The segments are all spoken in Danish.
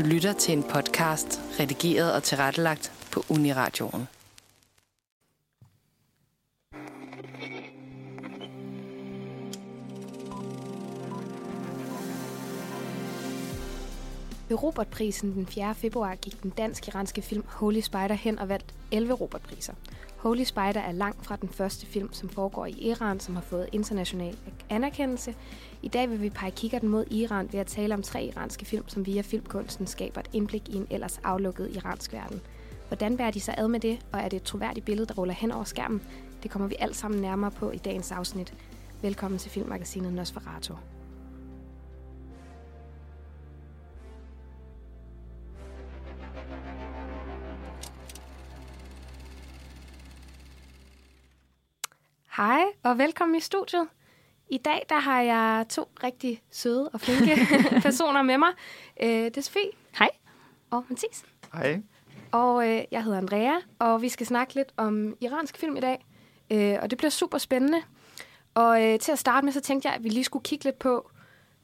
Du lytter til en podcast, redigeret og tilrettelagt på Uniradioen. Ved Robertprisen den 4. februar gik den dansk-iranske film Holy Spider hen og vandt 11 Robertpriser. Holy Spider er langt fra den første film, som foregår i Iran, som har fået international anerkendelse. I dag vil vi pege kigger den mod Iran ved at tale om tre iranske film, som via filmkunsten skaber et indblik i en ellers aflukket iransk verden. Hvordan bærer de sig ad med det, og er det et troværdigt billede, der ruller hen over skærmen? Det kommer vi alt sammen nærmere på i dagens afsnit. Velkommen til filmmagasinet Nosferatu. Og velkommen i studiet. I dag der har jeg to rigtig søde og flinke personer med mig. Øh, det er Sofie. Hej. Og Mathis. Hej. Og øh, jeg hedder Andrea, og vi skal snakke lidt om iransk film i dag. Øh, og det bliver super spændende. Og øh, til at starte med, så tænkte jeg, at vi lige skulle kigge lidt på,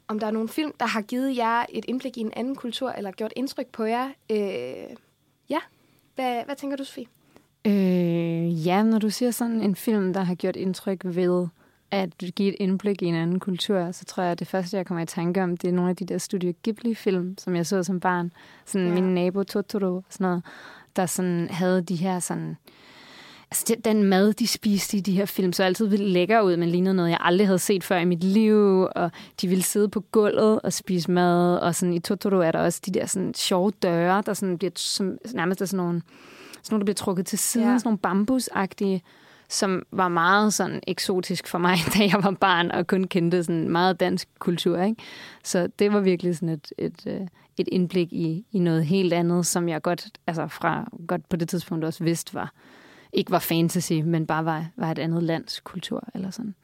om der er nogle film, der har givet jer et indblik i en anden kultur, eller gjort indtryk på jer. Øh, ja, hvad, hvad tænker du, Sofie? Øh, ja, når du siger sådan en film, der har gjort indtryk ved at give et indblik i en anden kultur, så tror jeg, at det første, jeg kommer i tanke om, det er nogle af de der Studio Ghibli-film, som jeg så som barn. Sådan ja. min nabo Totoro og sådan noget, der sådan havde de her sådan... Altså den mad, de spiste i de her film, så altid vildt lækker ud, men lignede noget, jeg aldrig havde set før i mit liv, og de ville sidde på gulvet og spise mad, og sådan i Totoro er der også de der sådan sjove døre, der sådan bliver som, nærmest er sådan nogle sådan nogle, der bliver trukket til siden, ja. sådan nogle bambusagtige, som var meget sådan eksotisk for mig, da jeg var barn og kun kendte sådan meget dansk kultur. Ikke? Så det var virkelig sådan et, et, øh, et indblik i, i noget helt andet, som jeg godt, altså fra, godt på det tidspunkt også vidste var, ikke var fantasy, men bare var, var et andet lands kultur eller sådan.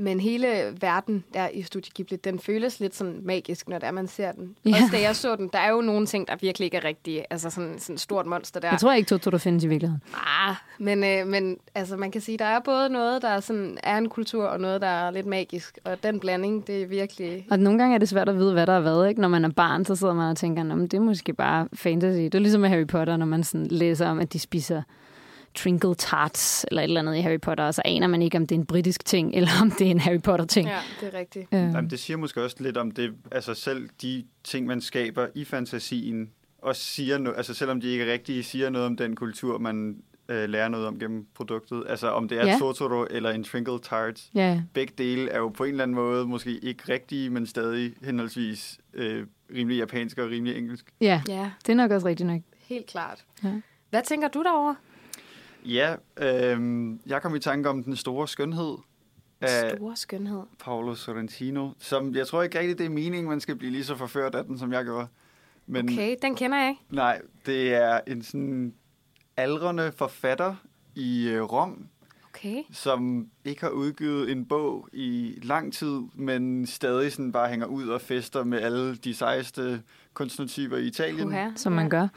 Men hele verden der i Studio Ghibli, den føles lidt sådan magisk, når det er, man ser den. Ja. Også da jeg så den, der er jo nogle ting, der virkelig ikke er rigtige. Altså sådan, sådan et stort monster der. Jeg tror ikke, Totoro findes i virkeligheden. Ah, men, øh, men altså, man kan sige, der er både noget, der sådan, er en kultur, og noget, der er lidt magisk. Og den blanding, det er virkelig... Og nogle gange er det svært at vide, hvad der er hvad. Ikke? Når man er barn, så sidder man og tænker, det er måske bare fantasy. Det er ligesom med Harry Potter, når man sådan læser om, at de spiser Trinkle Tarts eller et eller andet i Harry Potter, og så aner man ikke, om det er en britisk ting, eller om det er en Harry Potter-ting. Ja, det er rigtigt. Øh. Jamen, det siger måske også lidt om det, altså selv de ting, man skaber i fantasien, og siger no, altså selvom de ikke er rigtige, siger noget om den kultur, man øh, lærer noget om gennem produktet. Altså om det er ja. Totoro eller en Trinkle Tarts. Ja. Begge dele er jo på en eller anden måde måske ikke rigtige, men stadig henholdsvis øh, rimelig japansk og rimelig engelsk. Ja, ja, det er nok også rigtigt nok. Helt klart. Ja. Hvad tænker du derover? Ja, øh, jeg kom i tanke om den store skønhed. Af store skønhed. Paolo Sorrentino, som jeg tror ikke rigtig, det er meningen, man skal blive lige så forført af den, som jeg gjorde. Men, okay, den kender jeg ikke. Nej, det er en sådan aldrende forfatter i øh, Rom, okay. som ikke har udgivet en bog i lang tid, men stadig sådan bare hænger ud og fester med alle de sejeste kunstnertyper i Italien. Uh-huh. Som man gør.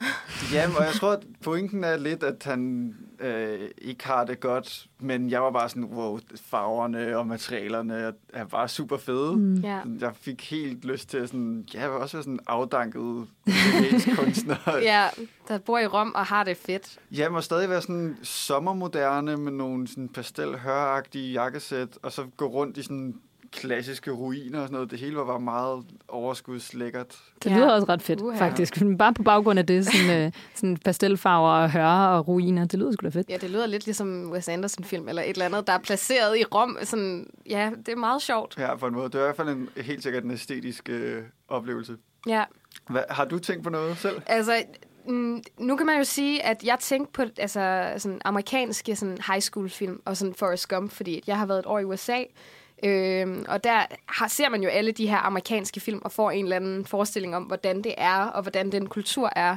Ja, og jeg tror, at pointen er lidt, at han øh, ikke har det godt, men jeg var bare sådan, wow, farverne og materialerne er bare super fede. Mm. Yeah. Jeg fik helt lyst til sådan, ja, jeg var også sådan afdanket kunstner. ja, der bor i Rom og har det fedt. Ja, må stadig være sådan sommermoderne med nogle sådan pastel jakkesæt, og så gå rundt i sådan klassiske ruiner og sådan noget. Det hele var bare meget overskudslækkert. Det lyder ja. også ret fedt, uh-huh. faktisk. Bare på baggrund af det, sådan, uh, sådan pastelfarver og høre og ruiner, det lyder sgu da fedt. Ja, det lyder lidt ligesom Wes Anderson-film eller et eller andet, der er placeret i Rom. Sådan, ja, det er meget sjovt. Ja, på en måde. Det er i hvert fald en, helt sikkert en æstetisk øh, oplevelse. Ja. Hvad, har du tænkt på noget selv? Altså, mm, nu kan man jo sige, at jeg tænkte på altså, sådan amerikanske sådan high school film og sådan Forrest Gump, fordi jeg har været et år i USA, Øhm, og der har, ser man jo alle de her amerikanske film og får en eller anden forestilling om, hvordan det er, og hvordan den kultur er.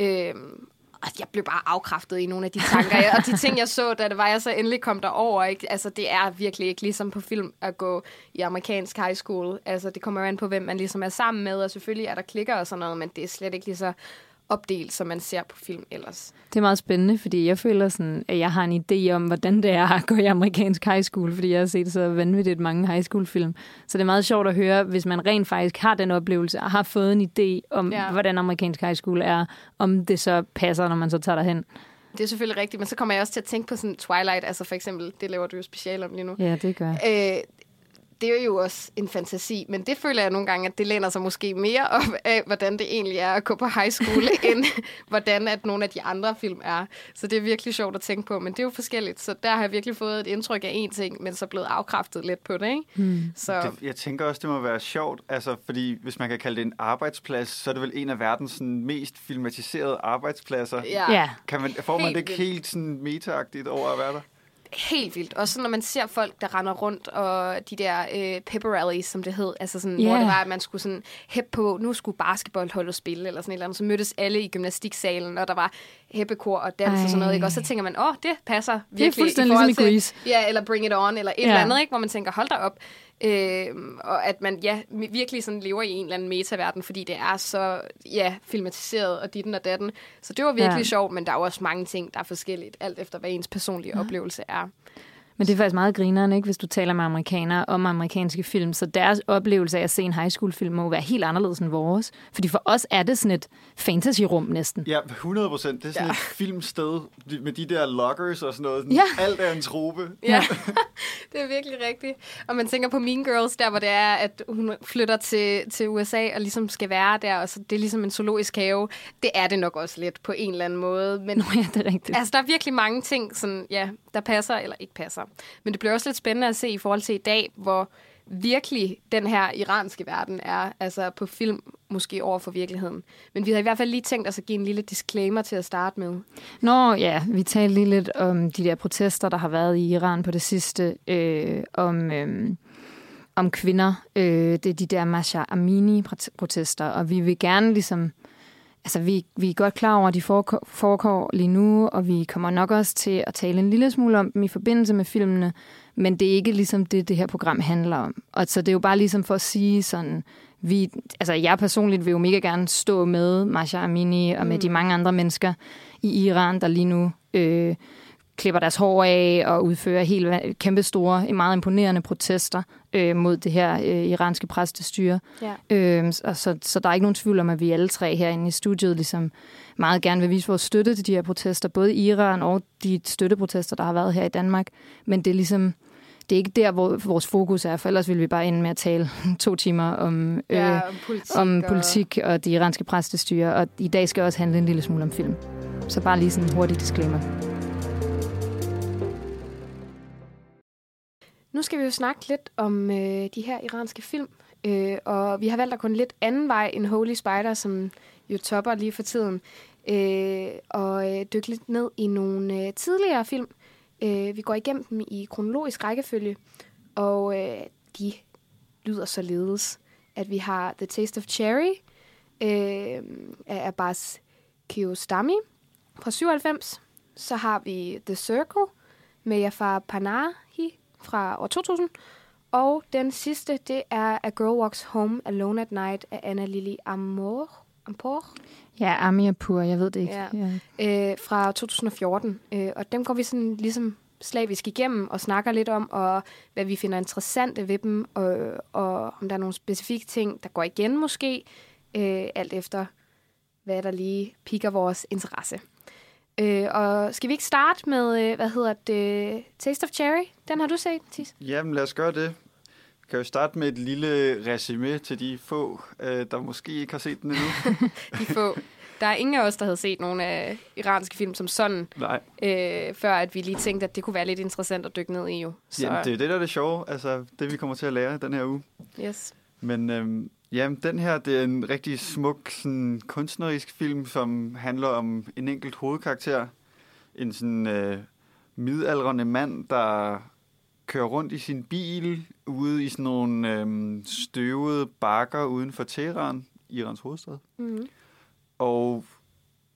Øhm, og jeg blev bare afkræftet i nogle af de tanker. jeg, og de ting, jeg så, da det var, jeg så endelig kom derover. Ikke? Altså, det er virkelig ikke ligesom på film at gå i amerikansk high school. Altså, det kommer jo an på, hvem man ligesom er sammen med, og selvfølgelig er der klikker og sådan noget, men det er slet ikke lige så opdelt, som man ser på film ellers. Det er meget spændende, fordi jeg føler sådan, at jeg har en idé om, hvordan det er at gå i amerikansk high school, fordi jeg har set så vanvittigt mange high school film. Så det er meget sjovt at høre, hvis man rent faktisk har den oplevelse og har fået en idé om, ja. hvordan amerikansk high school er, om det så passer, når man så tager derhen. Det er selvfølgelig rigtigt, men så kommer jeg også til at tænke på sådan Twilight, altså for eksempel, det laver du jo special om lige nu. Ja, det gør jeg. Øh, det er jo også en fantasi, men det føler jeg nogle gange, at det læner sig måske mere op af, hvordan det egentlig er at gå på high school, end hvordan at nogle af de andre film er. Så det er virkelig sjovt at tænke på, men det er jo forskelligt. Så der har jeg virkelig fået et indtryk af én ting, men så blevet afkræftet lidt på det, ikke? Hmm. Så Det, jeg tænker også, det må være sjovt, altså, fordi hvis man kan kalde det en arbejdsplads, så er det vel en af verdens sådan, mest filmatiserede arbejdspladser. ja, Ja, Kan man, får man Helt det ikke helt sådan meta over at være der? Helt vildt. Også når man ser folk, der render rundt, og de der øh, pepper rallies, som det hed, altså sådan, Ja. hvor det var, at man skulle sådan hæppe på, nu skulle basketballholdet spille, eller sådan et eller andet. Så mødtes alle i gymnastiksalen, og der var hæppekor og dans og sådan noget, Ej. ikke? Og så tænker man, åh, det passer virkelig. fuldstændig forhold ligesom i Grease. Ja, eller Bring It On, eller et Ja. eller andet, ikke? Hvor man tænker, hold da op. Øh, og at man ja, virkelig sådan lever i en eller anden metaverden, fordi det er så ja, filmatiseret og ditten og datten. Så det var virkelig Ja. sjovt, men der er jo også mange ting, der er forskelligt, alt efter hvad ens personlige ja. oplevelse er. Men det er faktisk meget grineren, ikke, hvis du taler med amerikanere om amerikanske film. Så deres oplevelse af at se en high school film må være helt anderledes end vores. Fordi for os er det sådan et fantasy-rum næsten. Ja, 100 procent. Det er sådan Ja. et filmsted med de der lockers og sådan noget. Sådan, Ja. Alt er en trope. Ja, det er virkelig rigtigt. Og man tænker på Mean Girls, der hvor det er, at hun flytter til, til USA og ligesom skal være der, og så det er ligesom en zoologisk have. Det er det nok også lidt på en eller anden måde. Men Nå ja, det er rigtigt. altså, der er virkelig mange ting, sådan, ja, der passer eller ikke passer. Men det bliver også lidt spændende at se i forhold til i dag, hvor virkelig den her iranske verden er, altså på film måske over for virkeligheden. Men vi har i hvert fald lige tænkt os at give en lille disclaimer til at starte med. Nå ja, vi talte lige lidt om de der protester, der har været i Iran på det sidste, øh, om, øh, om kvinder. Øh, det er de der Masha Amini-protester, og vi vil gerne ligesom... Altså, vi, vi er godt klar over, at de foregår, foregår lige nu, og vi kommer nok også til at tale en lille smule om dem i forbindelse med filmene, men det er ikke ligesom det, det her program handler om. Og så det er jo bare ligesom for at sige sådan, vi, altså jeg personligt vil jo mega gerne stå med Masha Amini og med de mange andre mennesker i Iran, der lige nu øh, klipper deres hår af og udfører helt kæmpe store, meget imponerende protester øh, mod det her øh, iranske præstestyre. Ja. Øh, og så, så der er ikke nogen tvivl om, at vi alle tre herinde i studiet ligesom meget gerne vil vise vores støtte til de her protester, både i Iran og de støtteprotester, der har været her i Danmark. Men det er ligesom, det er ikke der, hvor vores fokus er, for ellers ville vi bare ende med at tale to timer om, øh, Ja, om politik. om og- politik og det iranske præstestyre, og i dag skal også handle en lille smule om film. Så bare lige sådan en hurtig disclaimer. Skal vi jo snakke lidt om øh, de her iranske film, øh, og vi har valgt at gå en lidt anden vej end Holy Spider, som jo topper lige for tiden, øh, og øh, dykke lidt ned i nogle øh, tidligere film. Øh, vi går igennem dem i kronologisk rækkefølge, og øh, de lyder således, at vi har The Taste of Cherry øh, af Abbas Kiarostami fra 97. Så har vi The Circle med Jafar Panahi fra år 2000. Og den sidste, det er A Girl Walks Home Alone at Night af Anna Lili Amor. Ampor Ja, Amir Pur, jeg ved det ikke. Ja. Ja. øh, fra 2014. Øh, og dem går vi sådan ligesom slavisk igennem og snakker lidt om, og hvad vi finder interessante ved dem, og, og om der er nogle specifikke ting, der går igen måske, øh, alt efter hvad der lige piker vores interesse. Øh, og skal vi ikke starte med, øh, hvad hedder det, Taste of Cherry? Den har du set, Tis? Jamen, lad os gøre det. Vi kan jo starte med et lille resume til de få, øh, der måske ikke har set den endnu. De få. Der er ingen af os, der havde set nogle af iranske film som sådan, Nej, øh, før at vi lige tænkte, at det kunne være lidt interessant at dykke ned i jo. Så, Jamen, det er det, der er det sjove. Altså, det vi kommer til at lære den her uge. yes. Men øhm, jamen, den her, det er en rigtig smuk, sådan, kunstnerisk film, som handler om en enkelt hovedkarakter. En sådan øh, midaldrende mand, der kører rundt i sin bil ude i sådan nogle øhm, støvede bakker uden for Teheran, Irans hovedstad. Mm-hmm. og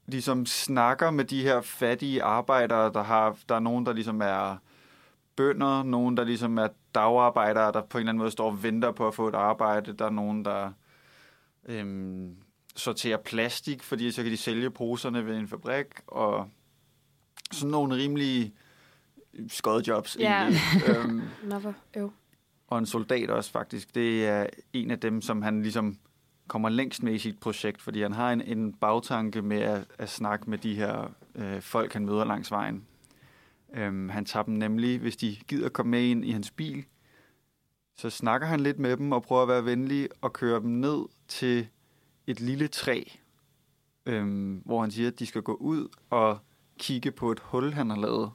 ligesom snakker med de her fattige arbejdere, der har, der er nogen, der ligesom er bønder, nogen, der ligesom er dagarbejdere, der på en eller anden måde står og venter på at få et arbejde, der er nogen, der øhm, sortere plastik, fordi så kan de sælge poserne ved en fabrik, og sådan nogle rimelige skodjobs Ja. egentlig. øhm, hvor øv. og en soldat også faktisk. Det er en af dem, som han ligesom kommer længst med i sit projekt, fordi han har en, en bagtanke med at, at snakke med de her øh, folk, han møder langs vejen. Øhm, han tager dem nemlig, hvis de gider komme med ind i hans bil, så snakker han lidt med dem og prøver at være venlig og kører dem ned til et lille træ, øhm, hvor han siger, at de skal gå ud og kigge på et hul, han har lavet.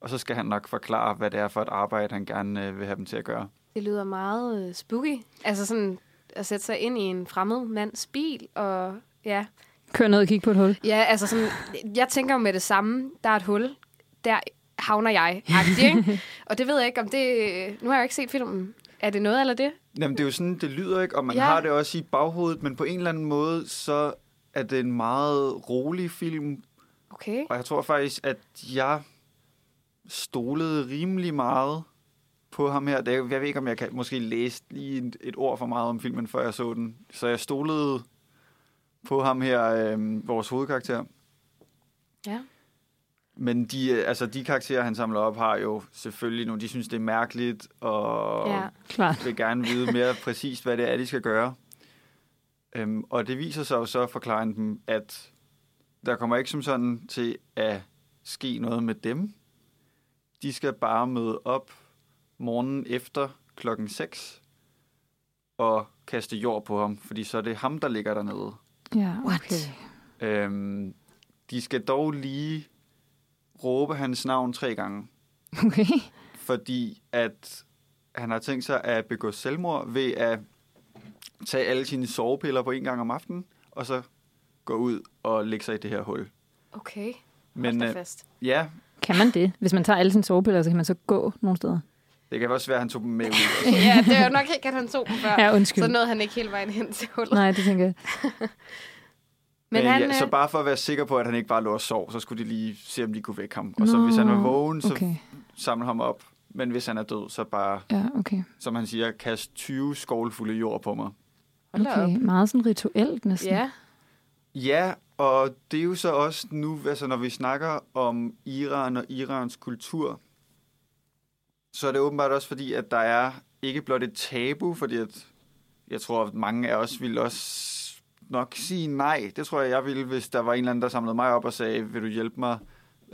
Og så skal han nok forklare, hvad det er for et arbejde, han gerne øh, vil have dem til at gøre. Det lyder meget øh, spooky. Altså sådan at sætte sig ind i en fremmed mands bil, og ja. Kør ned og kigge på et hul. Ja, altså sådan, jeg tænker jo med det samme. Der er et hul, der havner jeg. Ikke? og det ved jeg ikke, om det... Nu har jeg ikke set filmen. Er det noget eller det? Jamen, det er jo sådan, det lyder ikke, og man Ja. har det også i baghovedet, men på en eller anden måde, så er det en meget rolig film, Okay. og jeg tror faktisk, at jeg stolede rimelig meget på ham her. Det er, jeg ved ikke, om jeg kan måske læse lige et, et ord for meget om filmen, før jeg så den. Så jeg stolede på ham her, øh, vores hovedkarakter. Ja. Men de, øh, altså, de karakterer, han samler op, har jo selvfølgelig nogle, de synes, det er mærkeligt, og Ja. Klart. vil gerne vide mere præcist, hvad det er, de skal gøre. Øhm, og det viser sig jo så, forklarer han dem, at der kommer ikke som sådan til at ske noget med dem. De skal bare møde op morgenen efter klokken 6 og kaste jord på ham, fordi så er det ham, der ligger dernede. Ja, What? okay. Øhm, de skal dog lige råbe hans navn tre gange, Okay. fordi at han har tænkt sig at begå selvmord ved at tage alle sine sovepiller på en gang om aftenen, og så gå ud og lægge sig i det her hul. Okay. Men Hold øh, fast. ja, Kan man det? Hvis man tager alle sine sovepiller, så kan man så gå nogle steder? det kan også være, at han tog dem med ud. ja, det er jo nok ikke, at han tog dem før. Ja, undskyld. Så nåede han ikke hele vejen hen til hullet. Nej, det tænker jeg. Men Men han, ja, så bare for at være sikker på, at han ikke bare lå og sov, så skulle de lige se, om de kunne vække ham. Og så hvis han var vågen, så Okay. samle ham op. Men hvis han er død, så bare, Ja, okay. som han siger, kast 20 skovlfulde jord på mig. Okay. Meget sådan rituelt næsten. Ja. Ja, og det er jo så også nu, altså når vi snakker om Iran og Irans kultur, så er det åbenbart også fordi, at der er ikke blot et tabu, fordi at jeg tror, at mange af os ville også nok sige nej. Det tror jeg, jeg ville, hvis der var en eller anden, der samlede mig op og sagde, vil du hjælpe mig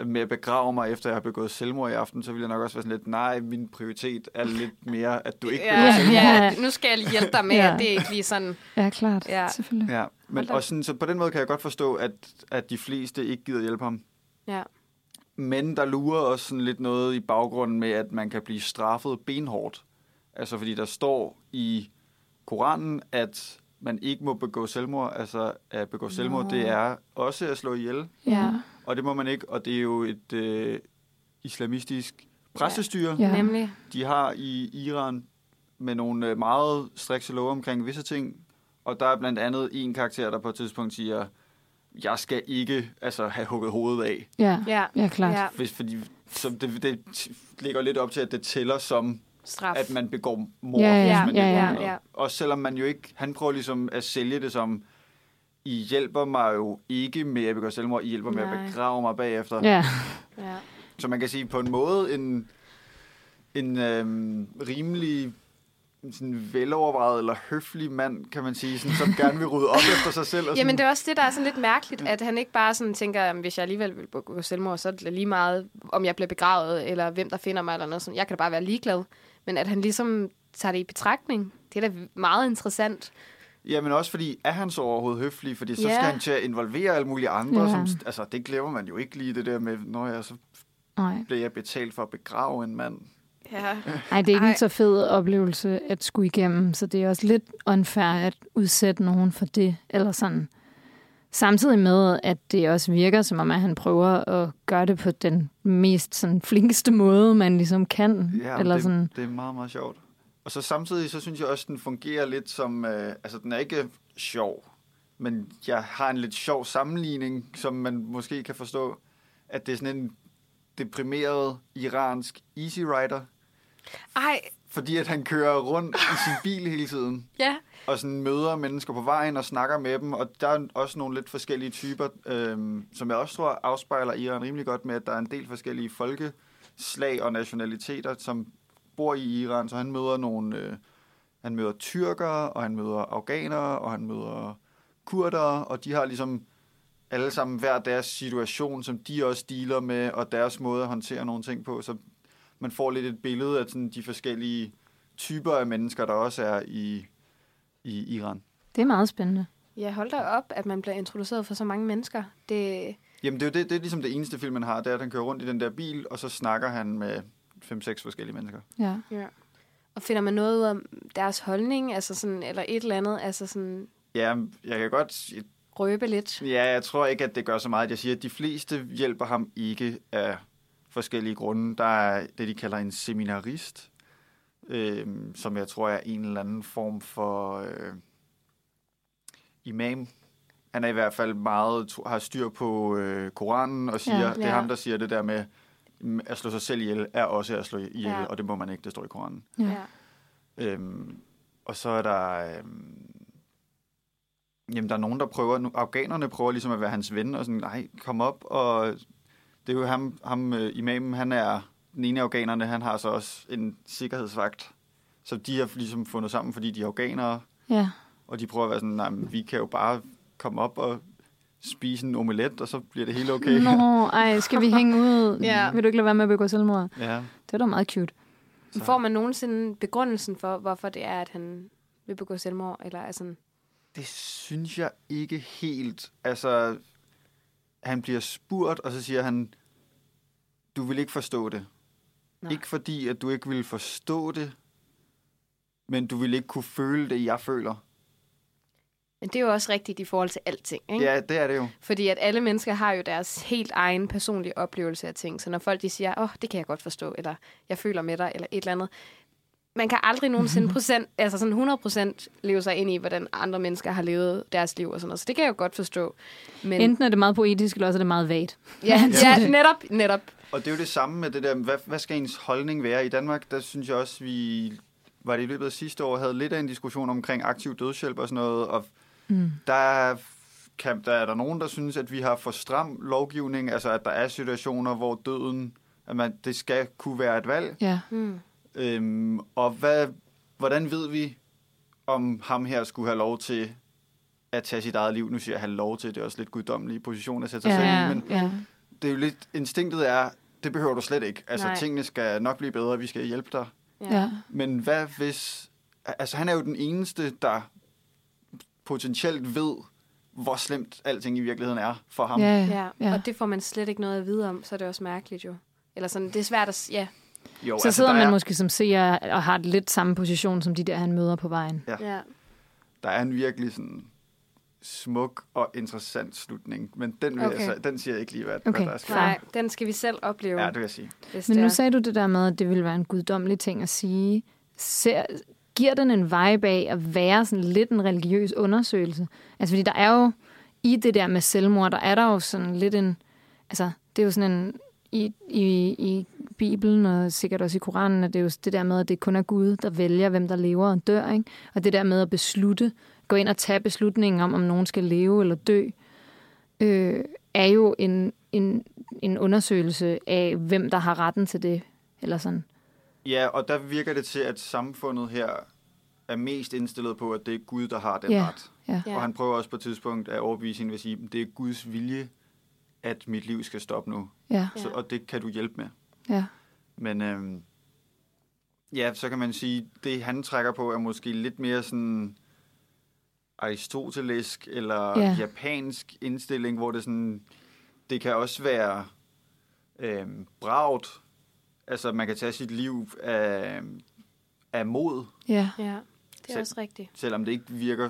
med at begrave mig, efter jeg har begået selvmord i aften, så ville jeg nok også være sådan lidt, nej, min prioritet er lidt mere, at du ikke begår Ja, selvmord. ja, nu skal jeg lige hjælpe dig med, Ja. at det er ikke lige sådan. Ja, klart. Ja. Ja. Selvfølgelig. Ja, men og sådan, så på den måde kan jeg godt forstå, at, at de fleste ikke gider hjælpe ham. Ja. Men der lurer også sådan lidt noget i baggrunden med, at man kan blive straffet benhårdt. Altså fordi der står i Koranen, at man ikke må begå selvmord. Altså at begå selvmord, Nå. det er også at slå ihjel. Ja. Og det må man ikke, og det er jo et øh, islamistisk præstestyre, Ja. Nemlig. de har i Iran med nogle øh, meget strikse love omkring visse ting. Og der er blandt andet en karakter, der på et tidspunkt siger, jeg skal ikke altså, have hugget hovedet af. Ja. Ja. Ja, klart. Ja. Hvis, fordi så det, det ligger lidt op til, at det tæller som, Straf. at man begår mord. Ja, ja, hvis man ja, ikke ja, noget. ja. Også selvom man jo ikke... Han prøver ligesom at sælge det som, I hjælper mig jo ikke med at begå selvmord, I hjælper med Nej. at begrave mig bagefter. Ja. Ja. Så man kan sige på en måde en, en øhm, rimelig sådan velovervejet eller høflig mand, kan man sige, sådan, som gerne vil rydde op efter sig selv. Og sådan. Jamen, det er også det, der er sådan lidt mærkeligt, at han ikke bare sådan tænker, at hvis jeg alligevel vil begå selvmord, så er det lige meget, om jeg bliver begravet, eller hvem der finder mig, eller noget sådan. Jeg kan da bare være ligeglad. Men at han ligesom tager det i betragtning, det er da meget interessant. Jamen også fordi, er han så overhovedet høflig? Fordi så Ja. skal han til at involvere alle mulige andre. Ja. Som, altså, det glemmer man jo ikke lige, det der med, når jeg så Nej. bliver jeg betalt for at begrave en mand. Ja. Ej, det er ikke Ej. en så fed oplevelse at skulle igennem, så det er også lidt unfair at udsætte nogen for det, eller sådan. Samtidig med, at det også virker, som om at han prøver at gøre det på den mest sådan, flinkeste måde, man ligesom kan. Ja, eller det, sådan. det er meget, meget sjovt. Og så samtidig, så synes jeg også, den fungerer lidt som... Øh, altså, den er ikke sjov, men jeg har en lidt sjov sammenligning, som man måske kan forstå, at det er sådan en deprimeret iransk easy rider. Ej, fordi at han kører rundt i sin bil hele tiden, Ja. og sådan møder mennesker på vejen og snakker med dem, og der er også nogle lidt forskellige typer, øhm, som jeg også tror afspejler Iran rimelig godt med, at der er en del forskellige folkeslag og nationaliteter, som bor i Iran, så han møder nogle, øh, han møder tyrkere, og han møder afghanere, og han møder kurdere, og de har ligesom alle sammen hver deres situation, som de også dealer med, og deres måde at håndtere nogle ting på, så man får lidt et billede af sådan de forskellige typer af mennesker, der også er i, i Iran. Det er meget spændende. Ja, hold da op, at man bliver introduceret for så mange mennesker. Det, Jamen, det er jo det, det er ligesom det eneste film, man har, det er, at han kører rundt i den der bil, og så snakker han med fem-seks forskellige mennesker. Ja. ja. Og finder man noget ud om deres holdning, altså sådan, eller et eller andet, altså sådan Ja, jeg kan godt sige, røbe lidt? ja, jeg tror ikke, at det gør så meget. Jeg siger, at de fleste hjælper ham ikke af forskellige grunde. Der er det, de kalder en seminarist, øh, som jeg tror er en eller anden form for øh, imam. Han er i hvert fald meget, har styr på øh, Koranen og siger, Ja. ja, det er ham, der siger det der med, mm, at slå sig selv ihjel er også at slå ihjel, Ja. og det må man ikke, det står i Koranen. Ja. ja. Øhm, og så er der... Øhm, jamen, der er nogen, der prøver... Nu, afghanerne prøver ligesom at være hans ven, og sådan, nej, kom op, og det er jo ham, ham øh, imamen, han er... Den ene af afghanerne, han har så også en sikkerhedsvagt. Så de har ligesom fundet sammen, fordi de er afghanere, ja. og de prøver at være sådan, nej, men vi kan jo bare komme op og spise en omelet, og så bliver det helt okay. Nå, ej, skal vi hænge ud? Ja. Vil du ikke lade være med at begå selvmord? Ja, Det er da meget cute. så- Får man nogensinde begrundelsen for, hvorfor det er, at han vil begå selvmord? Eller er sådan, Det synes jeg ikke helt. Altså, han bliver spurgt, og så siger han, du vil ikke forstå det. Nå. Ikke fordi, at du ikke vil forstå det, men du vil ikke kunne føle det, jeg føler. men det er jo også rigtigt i forhold til alting, ikke? Ja, det er det jo. Fordi at alle mennesker har jo deres helt egen personlige oplevelse af ting. Så når folk de siger, åh, oh, det kan jeg godt forstå, eller jeg føler med dig, eller et eller andet. Man kan aldrig nogensinde procent, altså sådan 100 procent leve sig ind i, hvordan andre mennesker har levet deres liv og sådan noget. Så det kan jeg jo godt forstå. Men, Enten er det meget poetisk, eller også er det meget vagt. ja, ja, netop, netop. Og det er jo det samme med det der, hvad, hvad skal ens holdning være? I Danmark, der synes jeg også, vi var det i løbet af sidste år, havde lidt af en diskussion omkring aktiv dødshjælp og sådan noget, og Mm. der er, kan, der er der nogen, der synes, at vi har for stram lovgivning, altså at der er situationer, hvor døden, at man, det skal kunne være et valg. Ja. Hmm. Øhm, og hvad, hvordan ved vi, om ham her skulle have lov til at tage sit eget liv? Nu siger jeg have lov til, det er også lidt guddommelig position at sætte sig selv Ja, i, men ja. det er jo lidt, instinktet er, det behøver du slet ikke. Altså, Nej. tingene skal nok blive bedre, vi skal hjælpe dig. Ja. Men hvad hvis... Altså, han er jo den eneste, der potentielt ved, hvor slemt alting i virkeligheden er for ham. Ja, Ja. ja. og det får man slet ikke noget at vide om, så er det også mærkeligt jo. Eller sådan, det er svært at... Ja, Jo, Så sidder der man er, måske som seer og har lidt samme position som de der, han møder på vejen. ja. Der er en virkelig sådan smuk og interessant slutning, men den, vil Okay. jeg, den siger jeg ikke lige, hvad, Okay. hvad der skal. Nej, den skal vi selv opleve, Ja, det vil jeg sige. Men nu sagde du det der med, at det ville være en guddommelig ting at sige. Ser, giver den en vibe af at være sådan lidt en religiøs undersøgelse? Altså, fordi der er jo i det der med selvmord, der er der jo sådan lidt en... Altså, det er jo sådan en... I, i, i Bibelen og sikkert også i Koranen, at det er jo det der med, at det kun er Gud, der vælger, hvem der lever og dør. Ikke? Og det der med at beslutte, gå ind og tage beslutningen om, om nogen skal leve eller dø, øh, er jo en, en, en undersøgelse af, hvem der har retten til det. Eller sådan. Ja, og der virker det til, at samfundet her er mest indstillet på, at det er Gud, der har den Ja. ret. Ja. Og han prøver også på et tidspunkt at overbevise hende ved at sige, at det er Guds vilje, at mit liv skal stoppe nu. Ja, Så, og det kan du hjælpe med. Ja. Men øhm, ja, så kan man sige, det han trækker på er måske lidt mere sådan aristotelisk eller Ja. japansk indstilling, hvor det sådan, det kan også være øhm, bragt. Altså man kan tage sit liv af, af mod, Ja. Ja, det er Selv- også rigtigt. selvom det ikke virker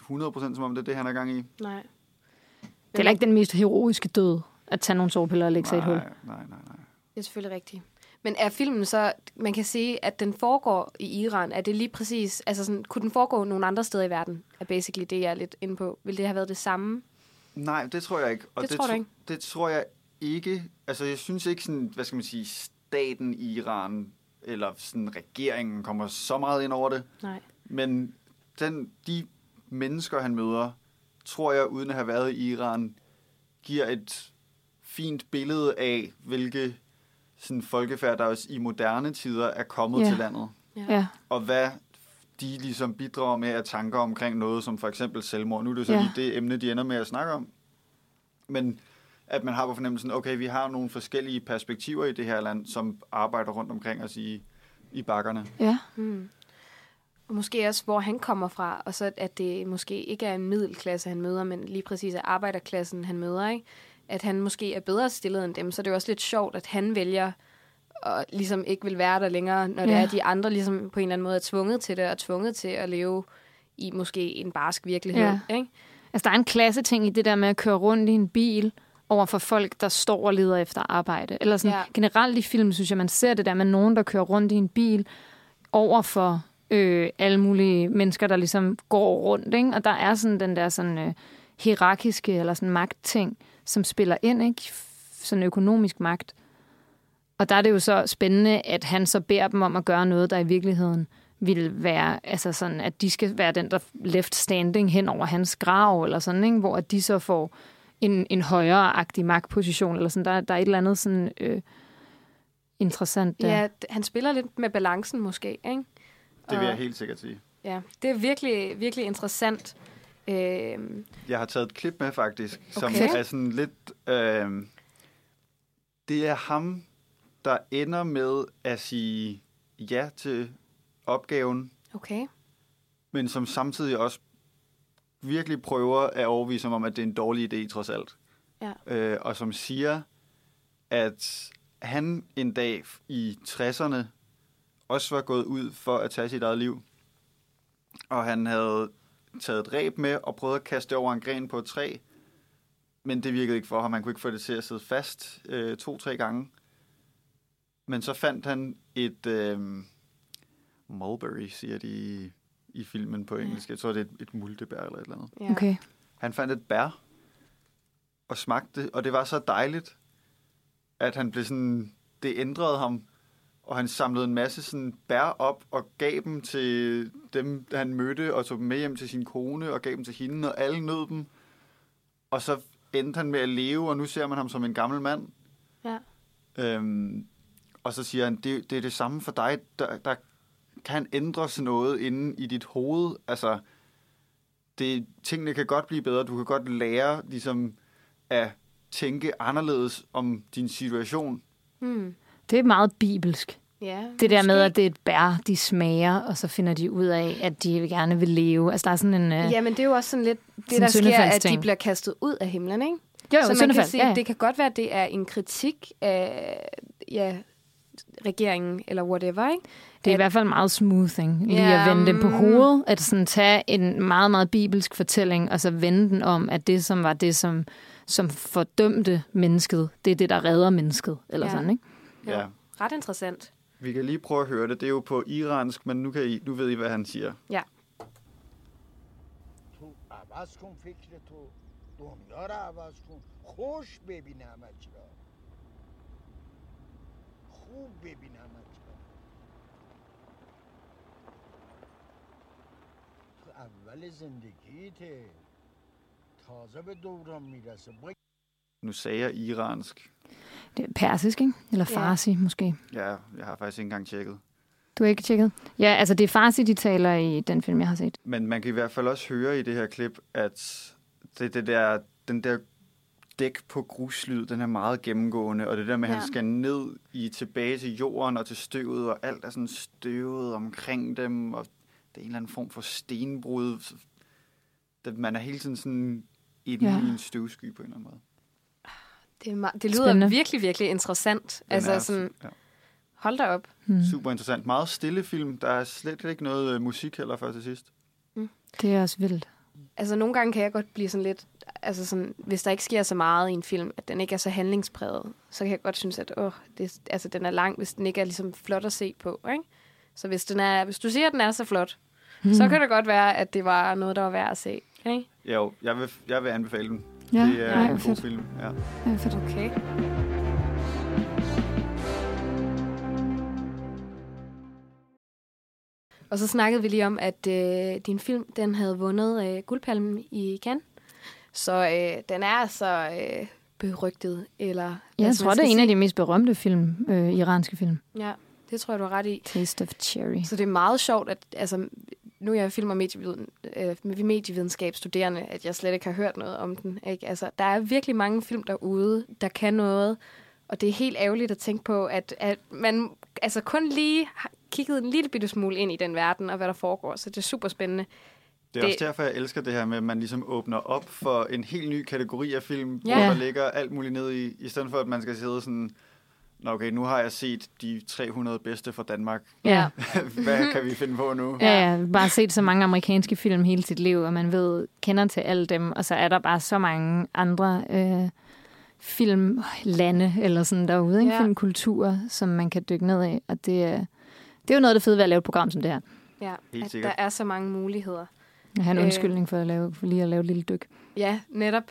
100% som om det er det, han er gang i. Nej. Det er heller ikke den mest heroiske død, at tage nogle sovepiller og lægge sig i et hul. Nej, nej, nej. Det er selvfølgelig rigtigt. Men er filmen så, man kan sige, at den foregår i Iran, er det lige præcis, altså sådan, kunne den foregå nogle andre steder i verden, er basically det, jeg er lidt inde på. Vil det have været det samme? Nej, det tror jeg ikke. Og Det tror du ikke? Det tror jeg ikke. Altså, jeg synes ikke sådan, hvad skal man sige, staten i Iran eller sådan regeringen kommer så meget ind over det. Nej. Men den, de mennesker, han møder, tror jeg, uden at have været i Iran, giver et fint billede af, hvilke sådan, folkefærd, der også i moderne tider er kommet Ja. til landet. Ja. Og hvad de ligesom bidrager med af tanker omkring noget, som for eksempel selvmord. Nu er det så Ja. lige det emne, de ender med at snakke om. Men at man har på fornemmelsen, okay, vi har nogle forskellige perspektiver i det her land, som arbejder rundt omkring os i, i bakkerne. Ja. Mm. Og måske også, hvor han kommer fra, og så at det måske ikke er en middelklasse, han møder, men lige præcis er arbejderklassen, han møder, ikke? At han måske er bedre stillet end dem, så det er jo også lidt sjovt, at han vælger og ligesom ikke vil være der længere, når det Ja. er, at de andre ligesom på en eller anden måde er tvunget til det, og tvunget til at leve i måske en barsk virkelighed, Ja. ikke? Altså, der er en klasse ting i det der med at køre rundt i en bil over for folk, der står og leder efter arbejde. Eller sådan, Ja. ja. generelt i film, synes jeg, man ser det der med nogen, der kører rundt i en bil over for øh, alle mulige mennesker, der ligesom går rundt. Ikke? Og der er sådan den der sådan, øh, hierarkiske eller sådan magtting, som spiller ind, ikke? sådan økonomisk magt. Og der er det jo så spændende, at han så beder dem om at gøre noget, der i virkeligheden vil være, altså sådan, at de skal være den, der left standing hen over hans grav, eller sådan, ikke? hvor at de så får en, en højere-agtig magtposition, eller sådan. Der, der er et eller andet sådan øh, interessant der. Ja, han spiller lidt med balancen måske, ikke? Det vil jeg helt sikkert sige. Ja, det er virkelig, virkelig interessant. Øhm, Jeg har taget et klip med faktisk, som Okay. er sådan lidt... Øh, det er ham, der ender med at sige ja til opgaven, okay. men som samtidig også virkelig prøver at overbevise ham om, at det er en dårlig idé trods alt. Ja. Øh, og som siger, at han en dag i 60'erne også var gået ud for at tage sit eget liv. Og han havde taget et ræb med og prøvet at kaste det over en gren på et træ. Men det virkede ikke for ham. Han kunne ikke få det til at sidde fast øh, to-tre gange. Men så fandt han et øh, mulberry, siger de i, i filmen på engelsk. Jeg tror, det er et, et multebær eller et eller andet. Okay. Han fandt et bær og smagte det, og det var så dejligt, at han blev sådan, det ændrede ham, og han samlede en masse sådan bær op og gav dem til dem, han mødte, og tog dem med hjem til sin kone og gav dem til hende, og alle nød dem. Og så endte han med at leve, og nu ser man ham som en gammel mand. Ja. Øhm, og så siger han, det, det er det samme for dig. Der, der kan ændres noget inde i dit hoved. Altså, det, tingene kan godt blive bedre. Du kan godt lære ligesom, at tænke anderledes om din situation. Hmm. Det er meget bibelsk. Ja, Det der med, at det er et bær, de smager, og så finder de ud af, at de gerne vil leve. Altså, der er sådan en... Øh... Ja, men det er jo også sådan lidt det, der sker, at de bliver kastet ud af himlen, ikke? jo, så man kan sige, ja. det kan godt være, at det er en kritik af ja, regeringen, eller whatever, ikke? Det er i at- hvert fald meget smoothing, lige Ja, at vende den på mm. hovedet. At sådan tage en meget, meget bibelsk fortælling, og så vende den om, at det, som var det, som, som fordømte mennesket, det er det, der redder mennesket. Eller Ja. sådan, ikke? Jo. Ja. Ret interessant. Vi kan lige prøve at høre det. Det er jo på iransk, men nu, kan I, nu ved I, hvad han siger. تو عوض کن فکر تو دنیا رو عوض کن خوش ببین همه چی را خوب ببین همه چی را تو اول زندگیته تازه به دوران میرسه با nu sagde jeg iransk. Det er persisk, ikke? Eller Ja. farsi, måske. Ja, jeg har faktisk ikke engang tjekket. Du har ikke tjekket? Ja, altså det er farsi, de taler i den film, jeg har set. Men man kan i hvert fald også høre i det her klip, at det, det der, den der dæk på gruslyd, den er meget gennemgående, og det der med, at Ja. han skal ned i tilbage til jorden og til støvet, og alt er sådan støvet omkring dem, og det er en eller anden form for stenbrud. Man er hele tiden sådan inde Ja. i en støvsky på en eller anden måde. Det, er meget, det lyder Spændende. virkelig, virkelig interessant. Den altså er, sådan, ja, hold da op. Hmm. super interessant. Meget stille film. Der er slet ikke noget øh, musik heller før til sidst. Det er også vildt. Altså, nogle gange kan jeg godt blive sådan lidt... Altså, sådan, hvis der ikke sker så meget i en film, at den ikke er så handlingspræget, så kan jeg godt synes, at åh, det, altså, den er lang, hvis den ikke er ligesom flot at se på. Ikke? Så hvis, den er, hvis du siger, at den er så flot, mm. så kan det godt være, at det var noget, der var værd at se. Ikke? Jo, jeg vil, jeg vil anbefale den. Ja, det er nej, en god fedt. film. Ja. Ja, fedt. Okay. Og så snakkede vi lige om, at øh, din film, den havde vundet øh, guldpalmen i Cannes. Så øh, den er altså øh, berygtet, eller... Jeg tror, det er en af de mest berømte film, øh, iranske film. Ja, det tror jeg, du har ret i. Taste of Cherry. Så det er meget sjovt, at altså, nu er jeg film- og medieviden, øh, med medievidenskabsstuderende, at jeg slet ikke har hørt noget om den. Ikke? Altså, der er virkelig mange film derude, der kan noget, og det er helt ærgerligt at tænke på, at, at man altså, kun lige har kigget en lille bitte smule ind i den verden, og hvad der foregår, så det er super spændende. Det er Det- også derfor, jeg elsker det her med, at man ligesom åbner op for en helt ny kategori af film, Ja. hvor der ligger alt muligt ned i, i stedet for, at man skal sidde sådan, Nå okay, nu har jeg set de 300 bedste fra Danmark. Ja. Hvad kan vi finde på nu? Ja, ja, bare set så mange amerikanske film hele sit liv, og man ved, kender til alle dem, og så er der bare så mange andre øh, filmlande, eller sådan derude, ikke? Ja. filmkulturer, som man kan dykke ned i, og det, er- det er jo noget af det fede ved at lave et program som det her. Ja, Helt at der er så mange muligheder. Jeg har en Øh. undskyldning for, at lave, for lige at lave et lille dyk. Ja, netop.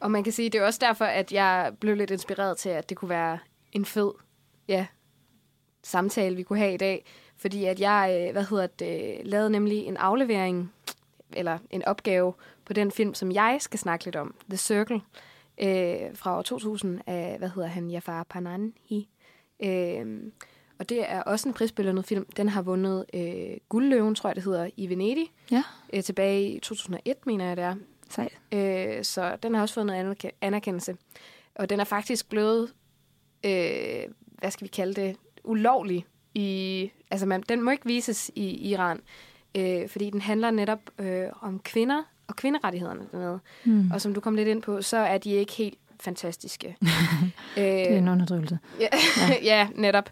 Og man kan sige, det er også derfor, at jeg blev lidt inspireret til, at det kunne være en fed ja, samtale, vi kunne have i dag. Fordi at jeg, øh, hvad hedder det, lavede nemlig en aflevering, eller en opgave på den film, som jeg skal snakke lidt om, The Circle, øh, fra år 2000 af, hvad hedder han, Jafar Panahi. Øh, og det er også en prisbelønnet film. Den har vundet øh, Guldløven, tror jeg det hedder, i Venedig. Ja. Øh, tilbage i 2001, mener jeg det er. Sejt. Øh, så den har også fået noget anerke- anerkendelse. Og den er faktisk blevet, øh, hvad skal vi kalde det, ulovlig. I, altså man, den må ikke vises i Iran, øh, fordi den handler netop øh, om kvinder og kvinderettighederne dernede. Hmm. Og som du kom lidt ind på, så er de ikke helt fantastiske. Det er en underdrivelse. Ja, ja netop.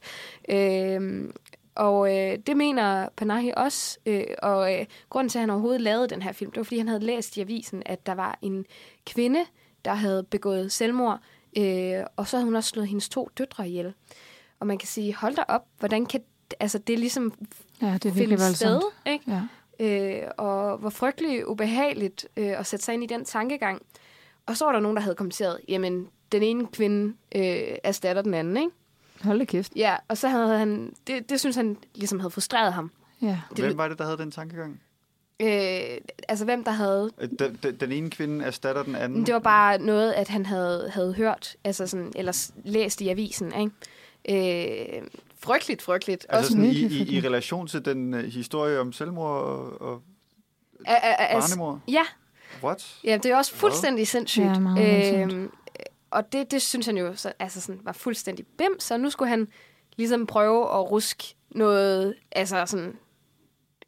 Øhm, og øh, det mener Panahi også. Øh, og øh, grunden til, at han overhovedet lavede den her film, det var, fordi han havde læst i avisen, at der var en kvinde, der havde begået selvmord, øh, og så havde hun også slået hendes to døtre ihjel. Og man kan sige, hold da op, hvordan kan altså, det ligesom Ja, det er finde sted? Ikke? Ja. Øh, og hvor frygtelig ubehageligt øh, at sætte sig ind i den tankegang. Og så var der nogen, der havde kommenteret, jamen, den ene kvinde øh, erstatter den anden, ikke? Hold da kæft. Ja, og så havde han, det, det synes han ligesom havde frustreret ham. Ja. Hvem var det, der havde den tankegang? Øh, altså hvem der havde, Øh, Den, den, den ene kvinde erstatter den anden. det var bare noget, at han havde, havde hørt, altså sådan, eller læst i avisen, ikke? Øh, frygteligt, frygteligt. Altså Også, sådan i, i, i relation til den uh, historie om selvmord og, og a, a, a, barnemord? ja, What? ja, det er også fuldstændig sindssygt. Ja, meget. Øhm, og det, det synes han jo så, altså sådan, var fuldstændig bim, så nu skulle han ligesom prøve at ruske noget, altså sådan,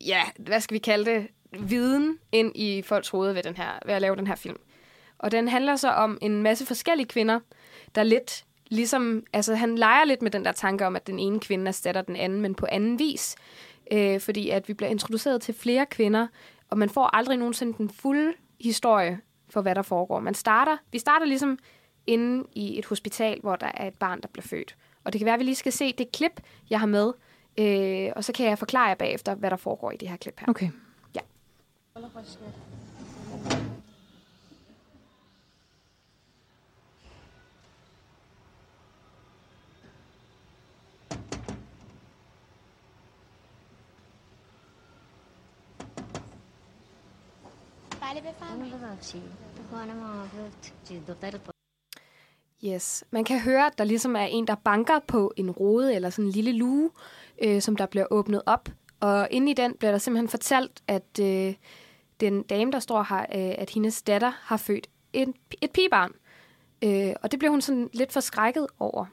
ja, hvad skal vi kalde det, viden ind i folks hoveder ved, den her, ved at lave den her film. Og den handler så om en masse forskellige kvinder, der lidt ligesom, altså han leger lidt med den der tanke om, at den ene kvinde erstatter den anden, men på anden vis. Øh, fordi at vi bliver introduceret til flere kvinder, og man får aldrig nogensinde den fulde historie for, hvad der foregår. Man starter, vi starter ligesom inde i et hospital, hvor der er et barn, der bliver født. Og det kan være, at vi lige skal se det klip, jeg har med, øh, og så kan jeg forklare jer bagefter, hvad der foregår i det her klip her. Okay. بله بفرمایید ببخشید خانم آقا چیز دختر Yes. Man kan høre, at der ligesom er en, der banker på en rode eller sådan en lille luge, øh, som der bliver åbnet op. Og inde i den bliver der simpelthen fortalt, at øh, den dame, der står her, øh, at hendes datter har født en, et pigebarn. Øh, og det blev hun sådan lidt forskrækket over.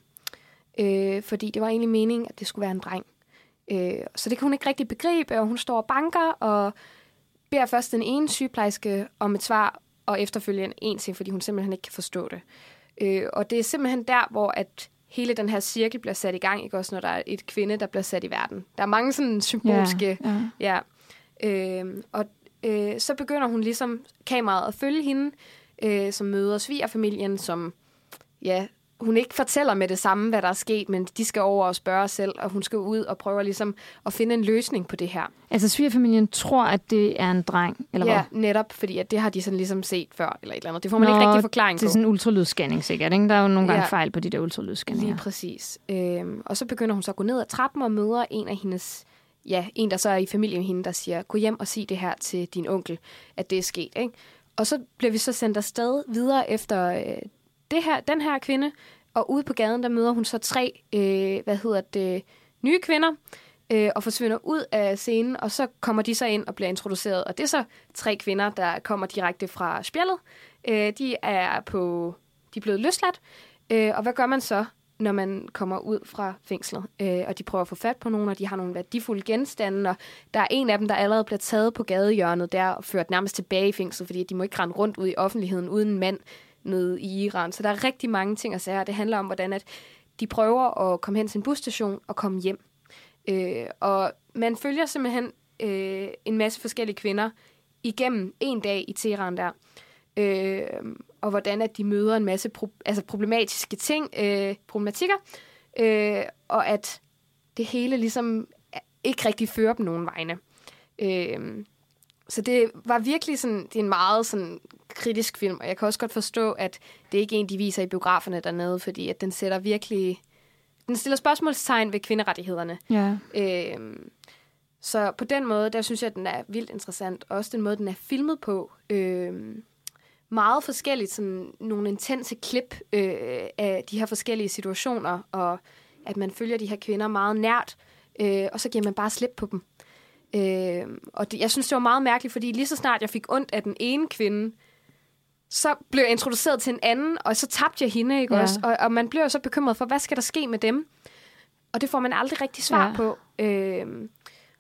Øh, fordi det var egentlig meningen, at det skulle være en dreng. Øh, så det kan hun ikke rigtig begribe, og hun står og banker og beder først den ene sygeplejerske om et svar, og efterfølgende en til, fordi hun simpelthen ikke kan forstå det. Øh, og det er simpelthen der, hvor at hele den her cirkel bliver sat i gang, ikke også når der er et kvinde, der bliver sat i verden. Der er mange sådan symbolske... Ja, ja. Ja. Øh, og øh, så begynder hun ligesom kameraet at følge hende, øh, som møder svigerfamilien, som ja, hun ikke fortæller med det samme, hvad der er sket, men de skal over og spørge selv, og hun skal ud og prøve ligesom at finde en løsning på det her. Altså, svigerfamilien tror, at det er en dreng, eller ja, hvad? netop, fordi at det har de sådan ligesom set før, eller et eller andet. Det får man Nå, ikke rigtig forklaring det er på. sådan en ultralydsscanning sikkert, ikke? Der er jo nogle gange Ja. fejl på de der Lige ultralydsscanninger. præcis. Øhm, og så begynder hun så at gå ned ad trappen og møder en af hendes ja, en, der så er i familie med hende, der siger, gå hjem og sig det her til din onkel, at det er sket. Ikke? Og så bliver vi så sendt afsted videre efter øh, det her, den her kvinde, og ude på gaden, der møder hun så tre, øh, hvad hedder det, nye kvinder, øh, og forsvinder ud af scenen, og så kommer de så ind og bliver introduceret. Og det er så tre kvinder, der kommer direkte fra spjældet. Øh, de er på, de er blevet løsladt, øh, og hvad gør man så? Når man kommer ud fra fængslet, øh, og de prøver at få fat på nogen, og de har nogle værdifulde genstande, og der er en af dem, der allerede bliver taget på gadehjørnet der og ført nærmest tilbage i fængslet, fordi de må ikke rende rundt ud i offentligheden uden en mand nede i Iran. Så der er rigtig mange ting at sige. Det handler om, hvordan at de prøver at komme hen til en busstation og komme hjem. Øh, og man følger simpelthen øh, en masse forskellige kvinder igennem en dag i Teheran der. Øh, og hvordan at de møder en masse pro- altså problematiske ting, øh, problematikker, øh, og at det hele ligesom ikke rigtig fører dem nogen vegne. Øh, så det var virkelig sådan, det er en meget sådan kritisk film, og jeg kan også godt forstå, at det ikke er en, de viser i biograferne dernede, fordi at den sætter virkelig, den stiller spørgsmålstegn ved kvinderettighederne. Ja. Øh, så på den måde, der synes jeg, at den er vildt interessant. Også den måde, den er filmet på. Øh, meget forskelligt, sådan nogle intense klip øh, af de her forskellige situationer, og at man følger de her kvinder meget nært, øh, og så giver man bare slip på dem. Øh, og det, jeg synes, det var meget mærkeligt, fordi lige så snart jeg fik ondt af den ene kvinde, så blev jeg introduceret til en anden, og så tabte jeg hende, ikke ja. også? Og, og man bliver så bekymret for, hvad skal der ske med dem? Og det får man aldrig rigtig svar ja. på. Øh,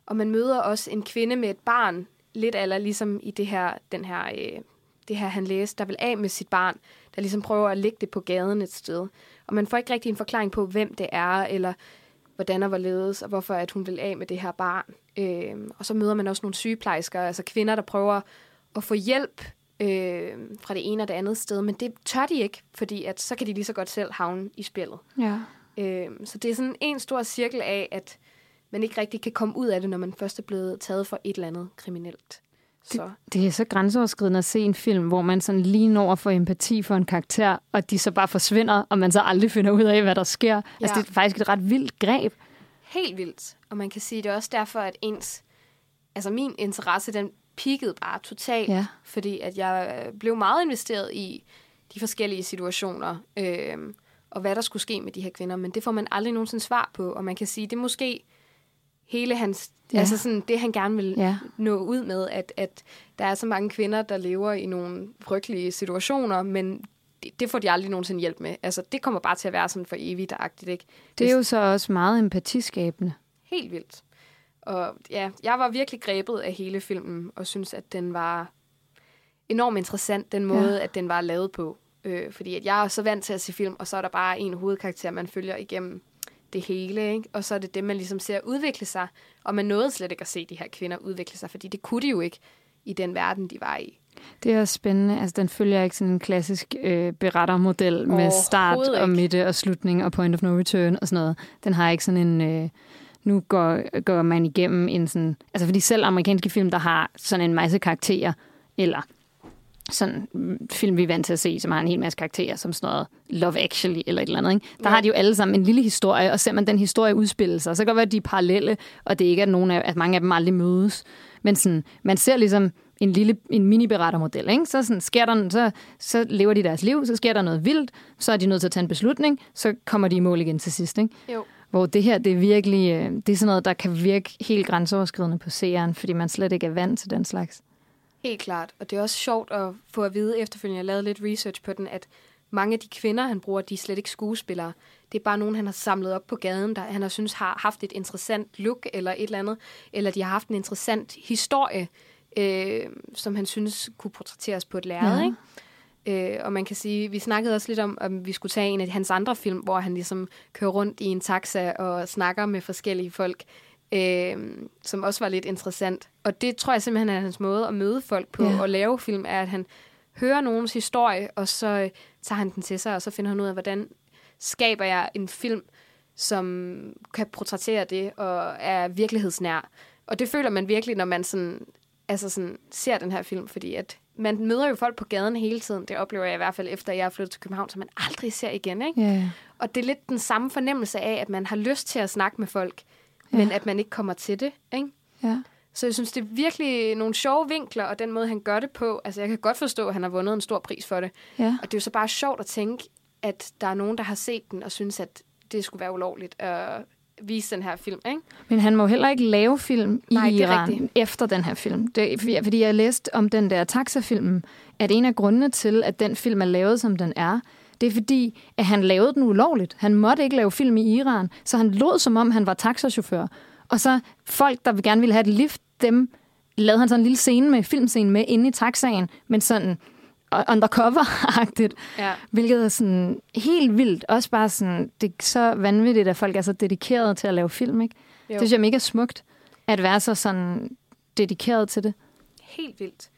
og man møder også en kvinde med et barn, lidt eller ligesom i det her, den her øh, det her, han læste, der vil af med sit barn, der ligesom prøver at lægge det på gaden et sted. Og man får ikke rigtig en forklaring på, hvem det er, eller hvordan og hvorledes, og hvorfor at hun vil af med det her barn. Øh, og så møder man også nogle sygeplejersker, altså kvinder, der prøver at få hjælp øh, fra det ene og det andet sted, men det tør de ikke, fordi at så kan de lige så godt selv havne i spillet. Ja. Øh, så det er sådan en stor cirkel af, at man ikke rigtig kan komme ud af det, når man først er blevet taget for et eller andet kriminelt. Så. Det, det er så grænseoverskridende at se en film, hvor man sådan lige når for empati for en karakter, og de så bare forsvinder, og man så aldrig finder ud af, hvad der sker. Ja. Altså, det er faktisk et ret vildt greb. Helt vildt. Og man kan sige, det er også derfor, at ens... Altså, min interesse, den peakede bare totalt, ja. fordi at jeg blev meget investeret i de forskellige situationer, øh, og hvad der skulle ske med de her kvinder, men det får man aldrig nogensinde svar på, og man kan sige, det er måske hele hans, ja. altså sådan det, han gerne vil ja. nå ud med, at, at der er så mange kvinder, der lever i nogle frygtelige situationer, men det, det får de aldrig nogensinde hjælp med. Altså, det kommer bare til at være sådan for evigt agtigt, ikke? Det er jo så også meget empatiskabende. Helt vildt. Og ja, jeg var virkelig grebet af hele filmen, og synes, at den var enormt interessant, den måde, ja. at den var lavet på. Øh, fordi at jeg er så vant til at se film, og så er der bare en hovedkarakter, man følger igennem det hele, ikke? og så er det det, man ligesom ser udvikle sig, og man nåede slet ikke at se de her kvinder udvikle sig, fordi det kunne de jo ikke i den verden, de var i. Det er spændende. Altså, den følger ikke sådan en klassisk øh, berettermodel med start og midte og slutning og point of no return og sådan noget. Den har ikke sådan en... Øh, nu går, går man igennem en sådan... Altså, fordi selv amerikanske film, der har sådan en masse karakterer, eller sådan film, vi er vant til at se, som har en hel masse karakterer, som sådan noget Love Actually eller et eller andet. Ikke? Der ja. har de jo alle sammen en lille historie, og ser man den historie udspille sig, så kan det være, at de er parallelle, og det ikke er nogen af, at mange af dem aldrig mødes. Men sådan, man ser ligesom en lille en mini-berettermodel. Ikke? Så, sådan, sker der, så, så lever de deres liv, så sker der noget vildt, så er de nødt til at tage en beslutning, så kommer de i mål igen til sidst. Ikke? Jo. Hvor det her, det er virkelig, øh, det er sådan noget, der kan virke helt grænseoverskridende på seeren, fordi man slet ikke er vant til den slags. Helt klart. Og det er også sjovt at få at vide efterfølgende, jeg lavede lidt research på den, at mange af de kvinder, han bruger, de er slet ikke skuespillere. Det er bare nogen, han har samlet op på gaden, der han har synes har haft et interessant look eller et eller andet, eller de har haft en interessant historie, øh, som han synes kunne portrætteres på et lærred. Ja. Ikke? Øh, og man kan sige, vi snakkede også lidt om, om vi skulle tage en af hans andre film, hvor han ligesom kører rundt i en taxa og snakker med forskellige folk øh, som også var lidt interessant. Og det tror jeg simpelthen er hans måde at møde folk på ja. og lave film, er, at han hører nogens historie, og så øh, tager han den til sig, og så finder han ud af, hvordan skaber jeg en film, som kan portrættere det og er virkelighedsnær. Og det føler man virkelig, når man sådan, altså sådan, ser den her film, fordi at man møder jo folk på gaden hele tiden. Det oplever jeg i hvert fald, efter jeg er flyttet til København, som man aldrig ser igen. Ikke? Yeah. Og det er lidt den samme fornemmelse af, at man har lyst til at snakke med folk, ja. men at man ikke kommer til det, ikke? Ja. Så jeg synes, det er virkelig nogle sjove vinkler, og den måde, han gør det på. Altså, jeg kan godt forstå, at han har vundet en stor pris for det. ja. Og det er jo så bare sjovt at tænke, at der er nogen, der har set den og synes, at det skulle være ulovligt at vise den her film, ikke? Men han må heller ikke lave film i Nej, er Iran rigtigt. efter den her film. Det, fordi jeg læste om den der taxafilm, at en af grundene til, at den film er lavet, som den er, det er fordi, at han lavede den ulovligt. Han måtte ikke lave film i Iran, så han lod som om, han var taxachauffør. Og så folk, der gerne ville have et lift, dem lavede han sådan en lille scene med, filmscene med inde i taxaen, men sådan undercover-agtigt. Ja. Hvilket er sådan helt vildt. Også bare sådan, det er så vanvittigt, at folk er så dedikerede til at lave film, ikke? Jo. Det synes jeg er mega smukt, at være så sådan dedikeret til det. Helt vildt.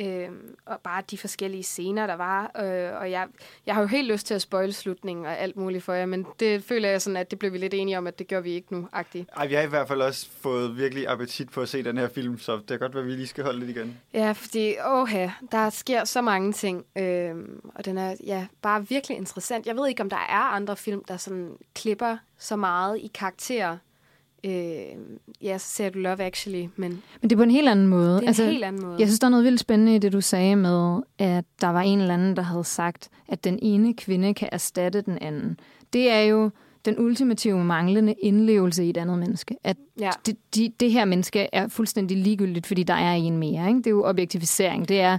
Øhm, og bare de forskellige scener, der var. Øh, og jeg, jeg har jo helt lyst til at spoile slutningen og alt muligt for jer, men det føler jeg sådan, at det blev vi lidt enige om, at det gør vi ikke nu, agtigt. Ej, vi har i hvert fald også fået virkelig appetit på at se den her film, så det kan godt være, vi lige skal holde lidt igen. Ja, fordi, åh der sker så mange ting, øhm, og den er ja, bare virkelig interessant. Jeg ved ikke, om der er andre film, der sådan klipper så meget i karakterer. Øh, ja, så ser du Love Actually, men Men det er på en helt anden måde. det er en altså, helt anden måde. Jeg synes, der er noget vildt spændende i det, du sagde med, at der var en eller anden, der havde sagt, at den ene kvinde kan erstatte den anden. Det er jo den ultimative manglende indlevelse i et andet menneske. At Ja. det, de, det her menneske er fuldstændig ligegyldigt, fordi der er en mere. Ikke? Det er jo objektivisering. Det er,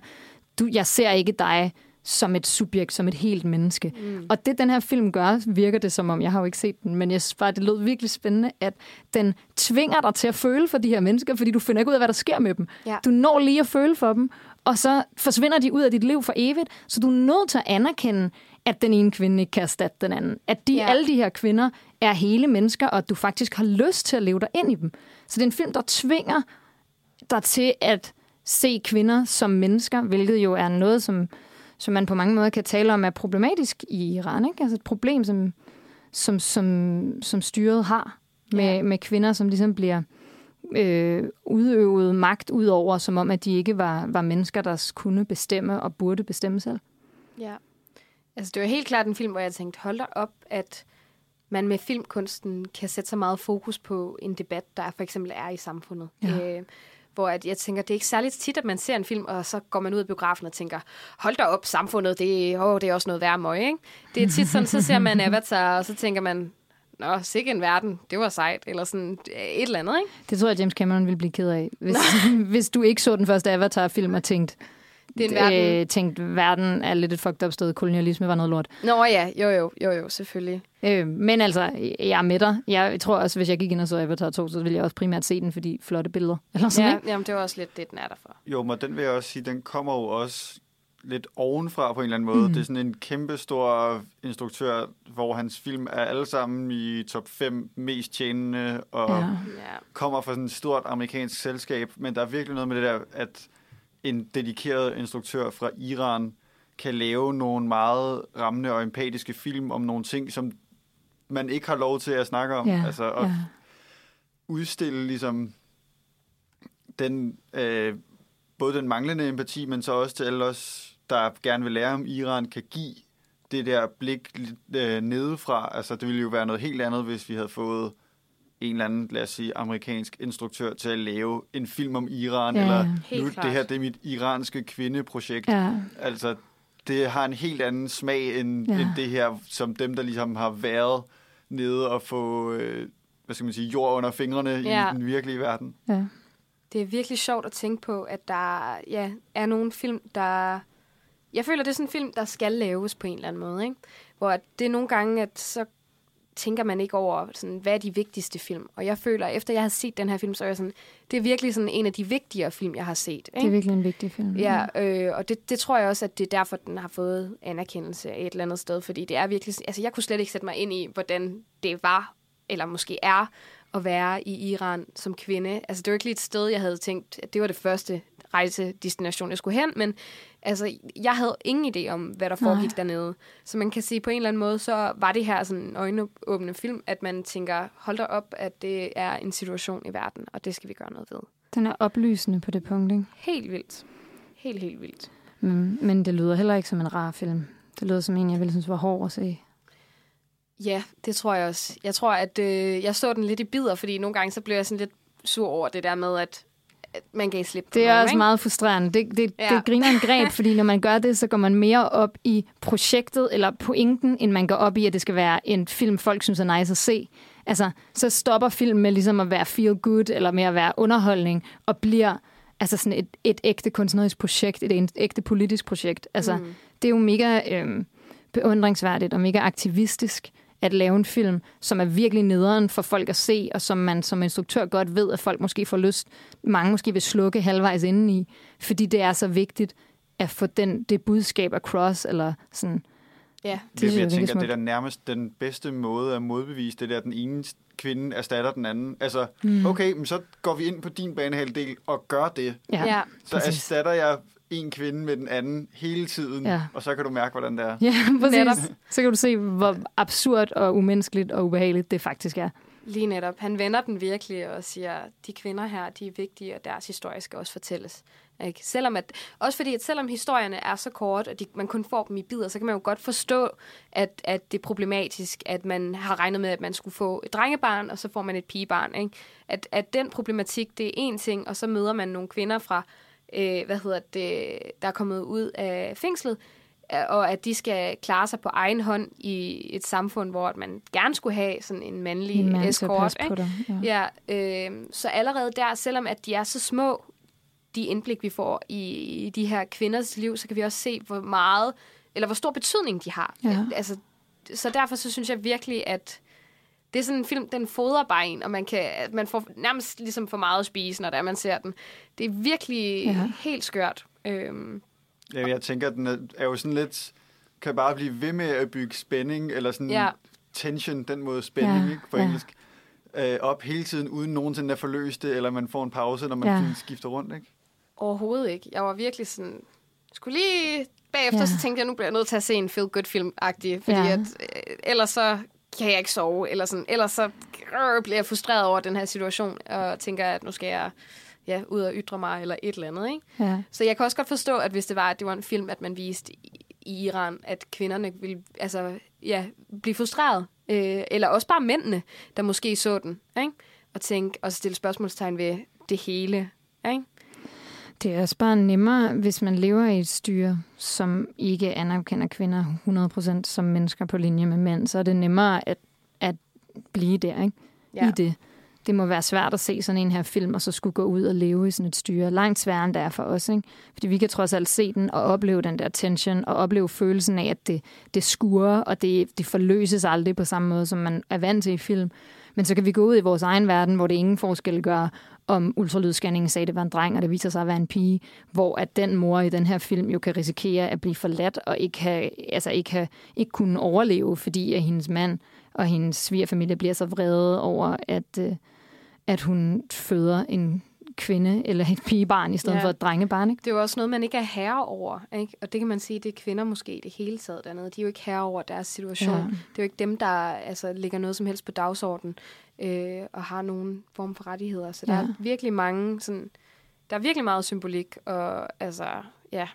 du, jeg ser ikke dig som et subjekt, som et helt menneske. Mm. Og det, den her film gør, virker det som om, jeg har jo ikke set den, men jeg synes bare, det lød virkelig spændende, at den tvinger dig til at føle for de her mennesker, fordi du finder ikke ud af, hvad der sker med dem. Ja. Du når lige at føle for dem, og så forsvinder de ud af dit liv for evigt, så du er nødt til at anerkende, at den ene kvinde ikke kan erstatte den anden. At de, Ja. alle de her kvinder er hele mennesker, og at du faktisk har lyst til at leve dig ind i dem. Så det er en film, der tvinger dig til at se kvinder som mennesker, hvilket jo er noget, som, som man på mange måder kan tale om er problematisk i Iran. Ikke? Altså et problem, som, som, som, som styret har med, Ja. med kvinder, som ligesom bliver øh, udøvet magt ud over, som om, at de ikke var, var mennesker, der kunne bestemme og burde bestemme selv. Ja. Altså, det var helt klart en film, hvor jeg tænkte, hold da op, at man med filmkunsten kan sætte så meget fokus på en debat, der for eksempel er i samfundet. Ja. Øh, hvor at jeg tænker, det er ikke særligt tit, at man ser en film, og så går man ud af biografen og tænker, hold da op, samfundet, det, åh, det er også noget værre møg, ikke? Det er tit sådan, så ser man Avatar, og så tænker man, nå, sikke en verden, det var sejt, eller sådan et eller andet, ikke? Det tror jeg, James Cameron ville blive ked af, hvis, hvis du ikke så den første Avatar-film og tænkte, Det er en verden. øh, tænkte, verden er lidt et fucked up sted, kolonialisme var noget lort. Nå ja, jo jo, jo jo, selvfølgelig. Øh, men altså, jeg er med dig. Jeg tror også, hvis jeg gik ind og så Avatar 2, så ville jeg også primært se den, fordi flotte billeder. Eller sådan, Ja, ikke? jamen, det var også lidt det, den er der for. Jo, men den vil jeg også sige, den kommer jo også lidt ovenfra på en eller anden måde. Mm. Det er sådan en kæmpe stor instruktør, hvor hans film er alle sammen i top 5 mest tjenende, og. Ja. kommer fra sådan et stort amerikansk selskab. Men der er virkelig noget med det der, at en dedikeret instruktør fra Iran kan lave nogle meget rammende og empatiske film om nogle ting, som man ikke har lov til at snakke om. Ja, Altså, og ja. udstille ligesom den, øh, både den manglende empati, men så også til alle os, der gerne vil lære om Iran, kan give det der blik øh, nedefra. Altså, det ville jo være noget helt andet, hvis vi havde fået en eller anden, lad os sige, amerikansk instruktør til at lave en film om Iran, Ja, eller nu klart. det her, det er mit iranske kvindeprojekt. Ja. Altså, det har en helt anden smag end, Ja. end det her, som dem, der ligesom har været nede og få, øh, hvad skal man sige, jord under fingrene Ja. i den virkelige verden. ja. Det er virkelig sjovt at tænke på, at der ja, er nogle film, der... Jeg føler, det er sådan en film, der skal laves på en eller anden måde. Ikke? Hvor at det er nogle gange, at så tænker man ikke over, sådan, hvad er de vigtigste film. Og jeg føler, efter jeg har set den her film, så er jeg sådan, det er virkelig sådan en af de vigtigere film, jeg har set. Ikke? Det er virkelig en vigtig film. Ja, øh, og det, det tror jeg også, at det er derfor, den har fået anerkendelse af et eller andet sted, fordi det er virkelig, altså jeg kunne slet ikke sætte mig ind i, hvordan det var, eller måske er, at være i Iran som kvinde. Altså det var ikke lige et sted, jeg havde tænkt, at det var det første rejsedestination, jeg skulle hen, men altså, jeg havde ingen idé om, hvad der foregik Nej. dernede. Så man kan sige, på en eller anden måde, så var det her sådan en øjenåbende film, at man tænker, hold da op, at det er en situation i verden, og det skal vi gøre noget ved. Den er oplysende på det punkt, ikke? Helt vildt. Helt, helt vildt. Men, men det lyder heller ikke som en rar film. Det lyder som en, jeg ville synes var hård at se. Ja, det tror jeg også. Jeg tror, at øh, jeg så den lidt i bidder, fordi nogle gange så blev jeg sådan lidt sur over det der med, at man gav slip på Det er nogen, også ikke? meget frustrerende. Det, det, ja. Det griner en greb, fordi når man gør det, så går man mere op i projektet eller pointen, end man går op i, at det skal være en film, folk synes er nice at se. Altså, så stopper film med ligesom at være feel good, eller med at være underholdning, og bliver altså sådan et, et ægte kunstnerisk projekt, et ægte politisk projekt. Altså, mm. det er jo mega øh, beundringsværdigt og mega aktivistisk at lave en film, som er virkelig nederen for folk at se, og som man som instruktør godt ved, at folk måske får lyst, mange måske vil slukke halvvejs indeni, fordi det er så vigtigt at få den, det budskab across, eller sådan. Ja, Det Det, jeg jeg er tænker, det er da nærmest den bedste måde at modbevise det der, at den ene kvinde erstatter den anden. Altså, Mm. mm. okay, men så går vi ind på din banehalvdel og gør det. Ja, ja. Så Præcis. erstatter jeg en kvinde med den anden hele tiden, Ja. og så kan du mærke, hvordan det er. ja præcis. Netop. Så kan du se, hvor absurd og umenneskeligt og ubehageligt det faktisk er. Lige netop. Han vender den virkelig og siger, de kvinder her, de er vigtige, og deres historie skal også fortælles. Ikke? Selvom at, også fordi, at selvom historierne er så kort, og de, man kun får dem i bidder, så kan man jo godt forstå, at, at det er problematisk, at man har regnet med, at man skulle få et drengebarn, og så får man et pigebarn. Ikke? At, at den problematik, det er en ting, og så møder man nogle kvinder fra, øh, hvad hedder det, der er kommet ud af fængslet, øh, og at de skal klare sig på egen hånd i et samfund, hvor man gerne skulle have sådan en mandlig En mand escort. passe på ikke? dig. Ja. Ja, øh, så allerede der, selvom at de er så små, de indblik, vi får i, i de her kvinders liv, så kan vi også se, hvor meget, eller hvor stor betydning de har. Ja. Altså, så derfor så synes jeg virkelig, at det er sådan en film, den fodrer bare en, og man, kan, at man får nærmest ligesom for meget at spise, når det er, man ser den. Det er virkelig Ja. helt skørt. Øhm, Ja, jeg tænker, at den er, er jo sådan lidt, kan bare blive ved med at bygge spænding, eller sådan Ja. tension, den måde spænding Ja, ikke, på ja. engelsk, øh, op hele tiden, uden nogensinde at forløse det, eller man får en pause, når man Ja. skifter rundt. Ikke? Overhovedet ikke. Jeg var virkelig sådan... Skulle lige... Bagefter Ja. så tænkte jeg, nu bliver jeg nødt til at se en feel-good-film-agtig, fordi ja. at, øh, ellers så kan jeg ikke sove, eller sådan, ellers så øh, bliver jeg frustreret over den her situation, og tænker, at nu skal jeg ja, ud og ytre mig, eller et eller andet, ikke? Ja. Så jeg kan også godt forstå, at hvis det var, at det var en film, at man viste i, Iran, at kvinderne ville altså, ja, blive frustreret. Øh, eller også bare mændene, der måske så den, ikke? Og tænke, og stille spørgsmålstegn ved det hele, ikke? Det er også bare nemmere, hvis man lever i et styre, som ikke anerkender kvinder 100% som mennesker på linje med mænd, så er det nemmere at, at blive der, ikke? Ja. I det. Det må være svært at se sådan en her film, og så skulle gå ud og leve i sådan et styre. Langt sværere end det er for os, ikke? Fordi vi kan trods alt se den og opleve den der tension, og opleve følelsen af, at det, det skurer, og det, det forløses aldrig på samme måde, som man er vant til i film. Men så kan vi gå ud i vores egen verden, hvor det ingen forskel gør, om ultralydsscanningen sagde, at det var en dreng, og det viser sig at være en pige, hvor at den mor i den her film jo kan risikere at blive forladt og ikke, have, altså ikke, have, ikke kunne overleve, fordi at hendes mand og hendes svigerfamilie bliver så vrede over, at, øh, at hun føder en kvinde eller et pigebarn i stedet ja. For et drengebarn. Ikke? Det er jo også noget, man ikke er herre over. Ikke? Og det kan man sige, det er kvinder måske i det hele taget dernede. De er jo ikke herre over deres situation. Ja. Ja. Det er jo ikke dem, der altså, lægger noget som helst på dagsordenen øh, og har nogen form for rettigheder. Så der Ja. er virkelig mange sådan... Der er virkelig meget symbolik, og altså, ja.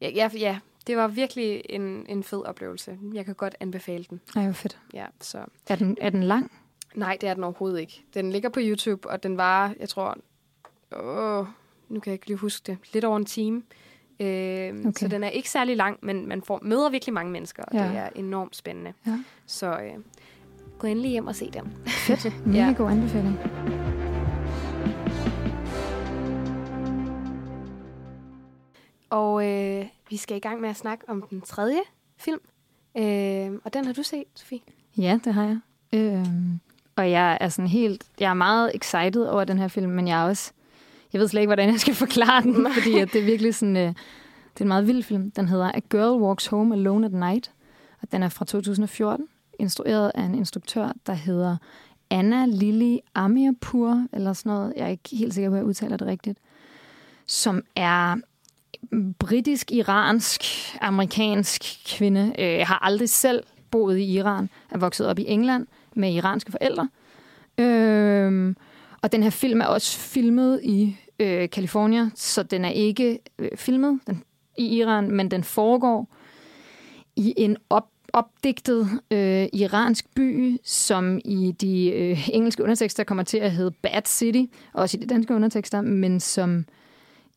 Ja, ja, ja det var virkelig en, en fed oplevelse. Jeg kan godt anbefale den. Ej, hvor fedt. Ja, så. Er den, er den lang? Nej, det er den overhovedet ikke. Den ligger på YouTube, og den var, jeg tror, åh, nu kan jeg ikke lige huske det, lidt over en time. Øh, okay. Så den er ikke særlig lang, men man får, møder virkelig mange mennesker, og Ja. det er enormt spændende. Ja. Så øh, gå endelig hjem og se dem. Fedt. Mega Ja. god anbefaling. Og øh, vi skal i gang med at snakke om den tredje film. Øh, og den har du set, Sofie? Ja, det har jeg. Øhm, og jeg er sådan helt, jeg er meget excited over den her film, men jeg er også, jeg ved slet ikke, hvordan jeg skal forklare den, fordi at det er virkelig sådan, øh, det er en meget vild film. Den hedder A Girl Walks Home Alone at Night, og den er fra 2014, instrueret af en instruktør, der hedder Anna Lili Amirpur, eller sådan noget. Jeg er ikke helt sikker på, at jeg udtaler det rigtigt. Som er britisk, iransk, amerikansk kvinde. Øh, Jeg har aldrig selv boet i Iran, er vokset op i England med iranske forældre. Øhm, og den her film er også filmet i øh, California, så den er ikke øh, filmet den, i Iran, men den foregår i en op, opdigtet øh, iransk by, som i de øh, engelske undertekster kommer til at hedde Bad City, også i de danske undertekster, men som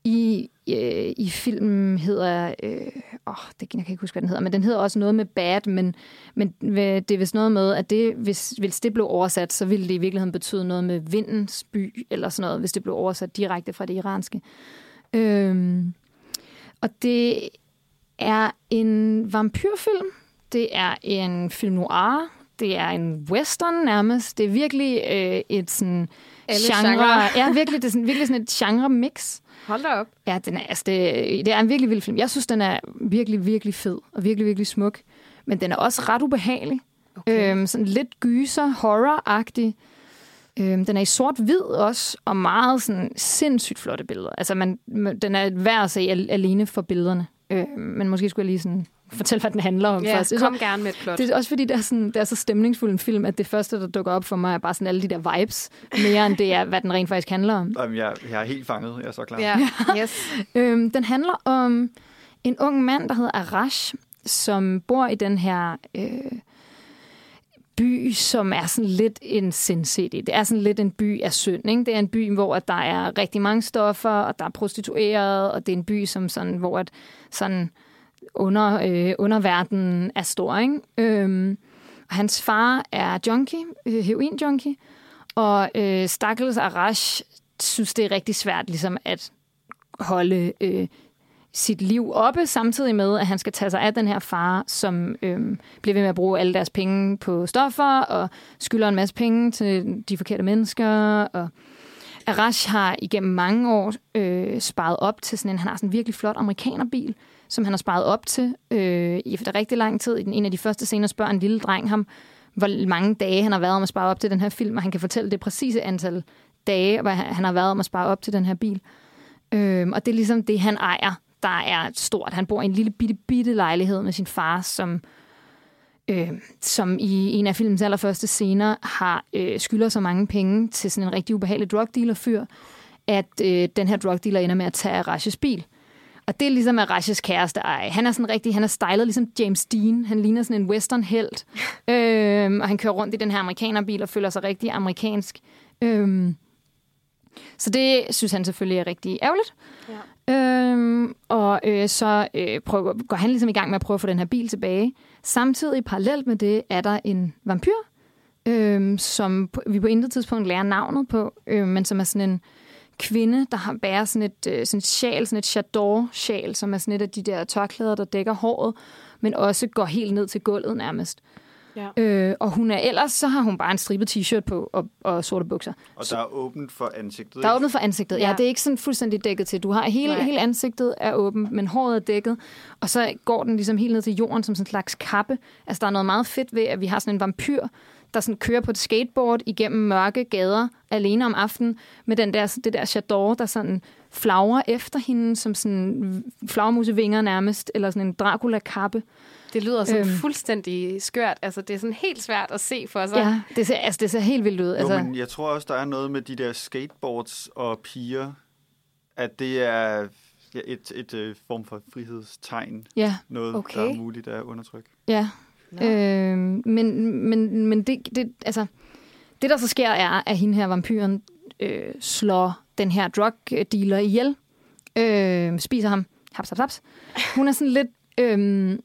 i, øh, i filmen hedder... Øh, åh, det kan jeg ikke huske, hvad den hedder, men den hedder også noget med bad, men, men det er vist noget med, at det, hvis, hvis det blev oversat, så ville det i virkeligheden betyde noget med vindens by, eller sådan noget, hvis det blev oversat direkte fra det iranske. Øh, og det er en vampyrfilm, det er en film noir, det er en western nærmest, det er virkelig øh, et sådan Alle genre, genrer. ja, virkelig, det er sådan, virkelig sådan et genre-mix. Hold da op. Ja, den er, altså det, det er en virkelig vild film. Jeg synes, den er virkelig, virkelig fed og virkelig, virkelig smuk. Men den er også ret ubehagelig. Okay. Øhm, sådan lidt gyser, horror-agtig. Øhm, den er i sort-hvid også, og meget sådan sindssygt flotte billeder. Altså, man, den er værd at se al- alene for billederne. Øhm, men måske skulle jeg lige sådan fortælle, hvad den handler om Ja, først. Det er kom så- gerne med et plot. det er også fordi, det er, sådan, det er så stemningsfuld en film, at det første, der dukker op for mig, er bare sådan alle de der vibes, mere end det er, hvad den rent faktisk handler om. Jamen, jeg, jeg er helt fanget. Jeg er så klar. Ja, yes. Øhm, den handler om en ung mand, der hedder Arash, som bor i den her øh, by, som er sådan lidt en Sin City. Det er sådan lidt en by af synd. Ikke? Det er en by, hvor at der er rigtig mange stoffer, og der er prostitueret, og det er en by, som sådan, hvor at sådan under, øh, underverdenen er stor. Ikke? Øhm, og hans far er junkie, øh, heroin-junkie, og øh, Stakkels Arash synes, det er rigtig svært ligesom at holde øh, sit liv oppe, samtidig med, at han skal tage sig af den her far, som øhm, bliver ved med at bruge alle deres penge på stoffer, og skylder en masse penge til de forkerte mennesker. Og Arash har igennem mange år øh, sparet op til sådan en, han har sådan en virkelig flot amerikanerbil, som han har sparet op til øh, efter rigtig lang tid. I den, en af de første scener spørger en lille dreng ham, hvor mange dage han har været om at spare op til den her film, og han kan fortælle det præcise antal dage, hvor han han har været om at spare op til den her bil. Øhm, og det er ligesom det, han ejer, der er stort. Han bor i en lille bitte, bitte lejlighed med sin far, som, øh, som i en af filmens allerførste scener har øh, skylder så mange penge til sådan en rigtig ubehagelig drugdealer-fyr, at øh, den her drugdealer ender med at tage Arashes bil. Og det er ligesom Arashes kæreste ej. Han er sådan rigtig, han er stylet ligesom James Dean. Han ligner sådan en western helt. øhm, og han kører rundt i den her amerikanerbil og føler sig rigtig amerikansk. Øhm, så det synes han selvfølgelig er rigtig ærgerligt. Ja. Øhm, og øh, så øh, prøver, går han ligesom i gang med at prøve at få den her bil tilbage. Samtidig parallelt med det er der en vampyr, øh, som vi på intet tidspunkt lærer navnet på, øh, men som er sådan en kvinde, der har bærer sådan et, øh, sådan et sjal, sådan et chador-sjal, som er sådan et af de der tørklæder, der dækker håret, men også går helt ned til gulvet nærmest. Ja. Øh, og hun er ellers, så har hun bare en stribet t-shirt på og, og sorte bukser. Og der er åbent for ansigtet. Der er åbnet for ansigtet. Ja. Ja. det er ikke sådan fuldstændig dækket til. Du har hele, Nej. hele ansigtet er åbent, men håret er dækket. Og så går den ligesom helt ned til jorden som sådan en slags kappe. Altså, der er noget meget fedt ved, at vi har sådan en vampyr, der sådan kører på et skateboard igennem mørke gader alene om aftenen, med den der, det der chador, der sådan flagrer efter hende, som sådan flagmusevinger nærmest, eller sådan en Dracula-kappe. Det lyder sådan Øhm. fuldstændig skørt. Altså, det er sådan helt svært at se for sig. Ja, det ser, altså, det ser helt vildt ud. Jo, Altså, men jeg tror også, der er noget med de der skateboards og piger, at det er ja, et, et øh, form for frihedstegn. ja, Noget, Okay. der er muligt at undertrykke. ja. Nå. Øh, men men, men det, det, altså, det, der så sker, er, at hende her vampyren øh, slår den her drug dealer ihjel. Øh, spiser ham. Haps, haps, haps. Hun er sådan lidt... Øh,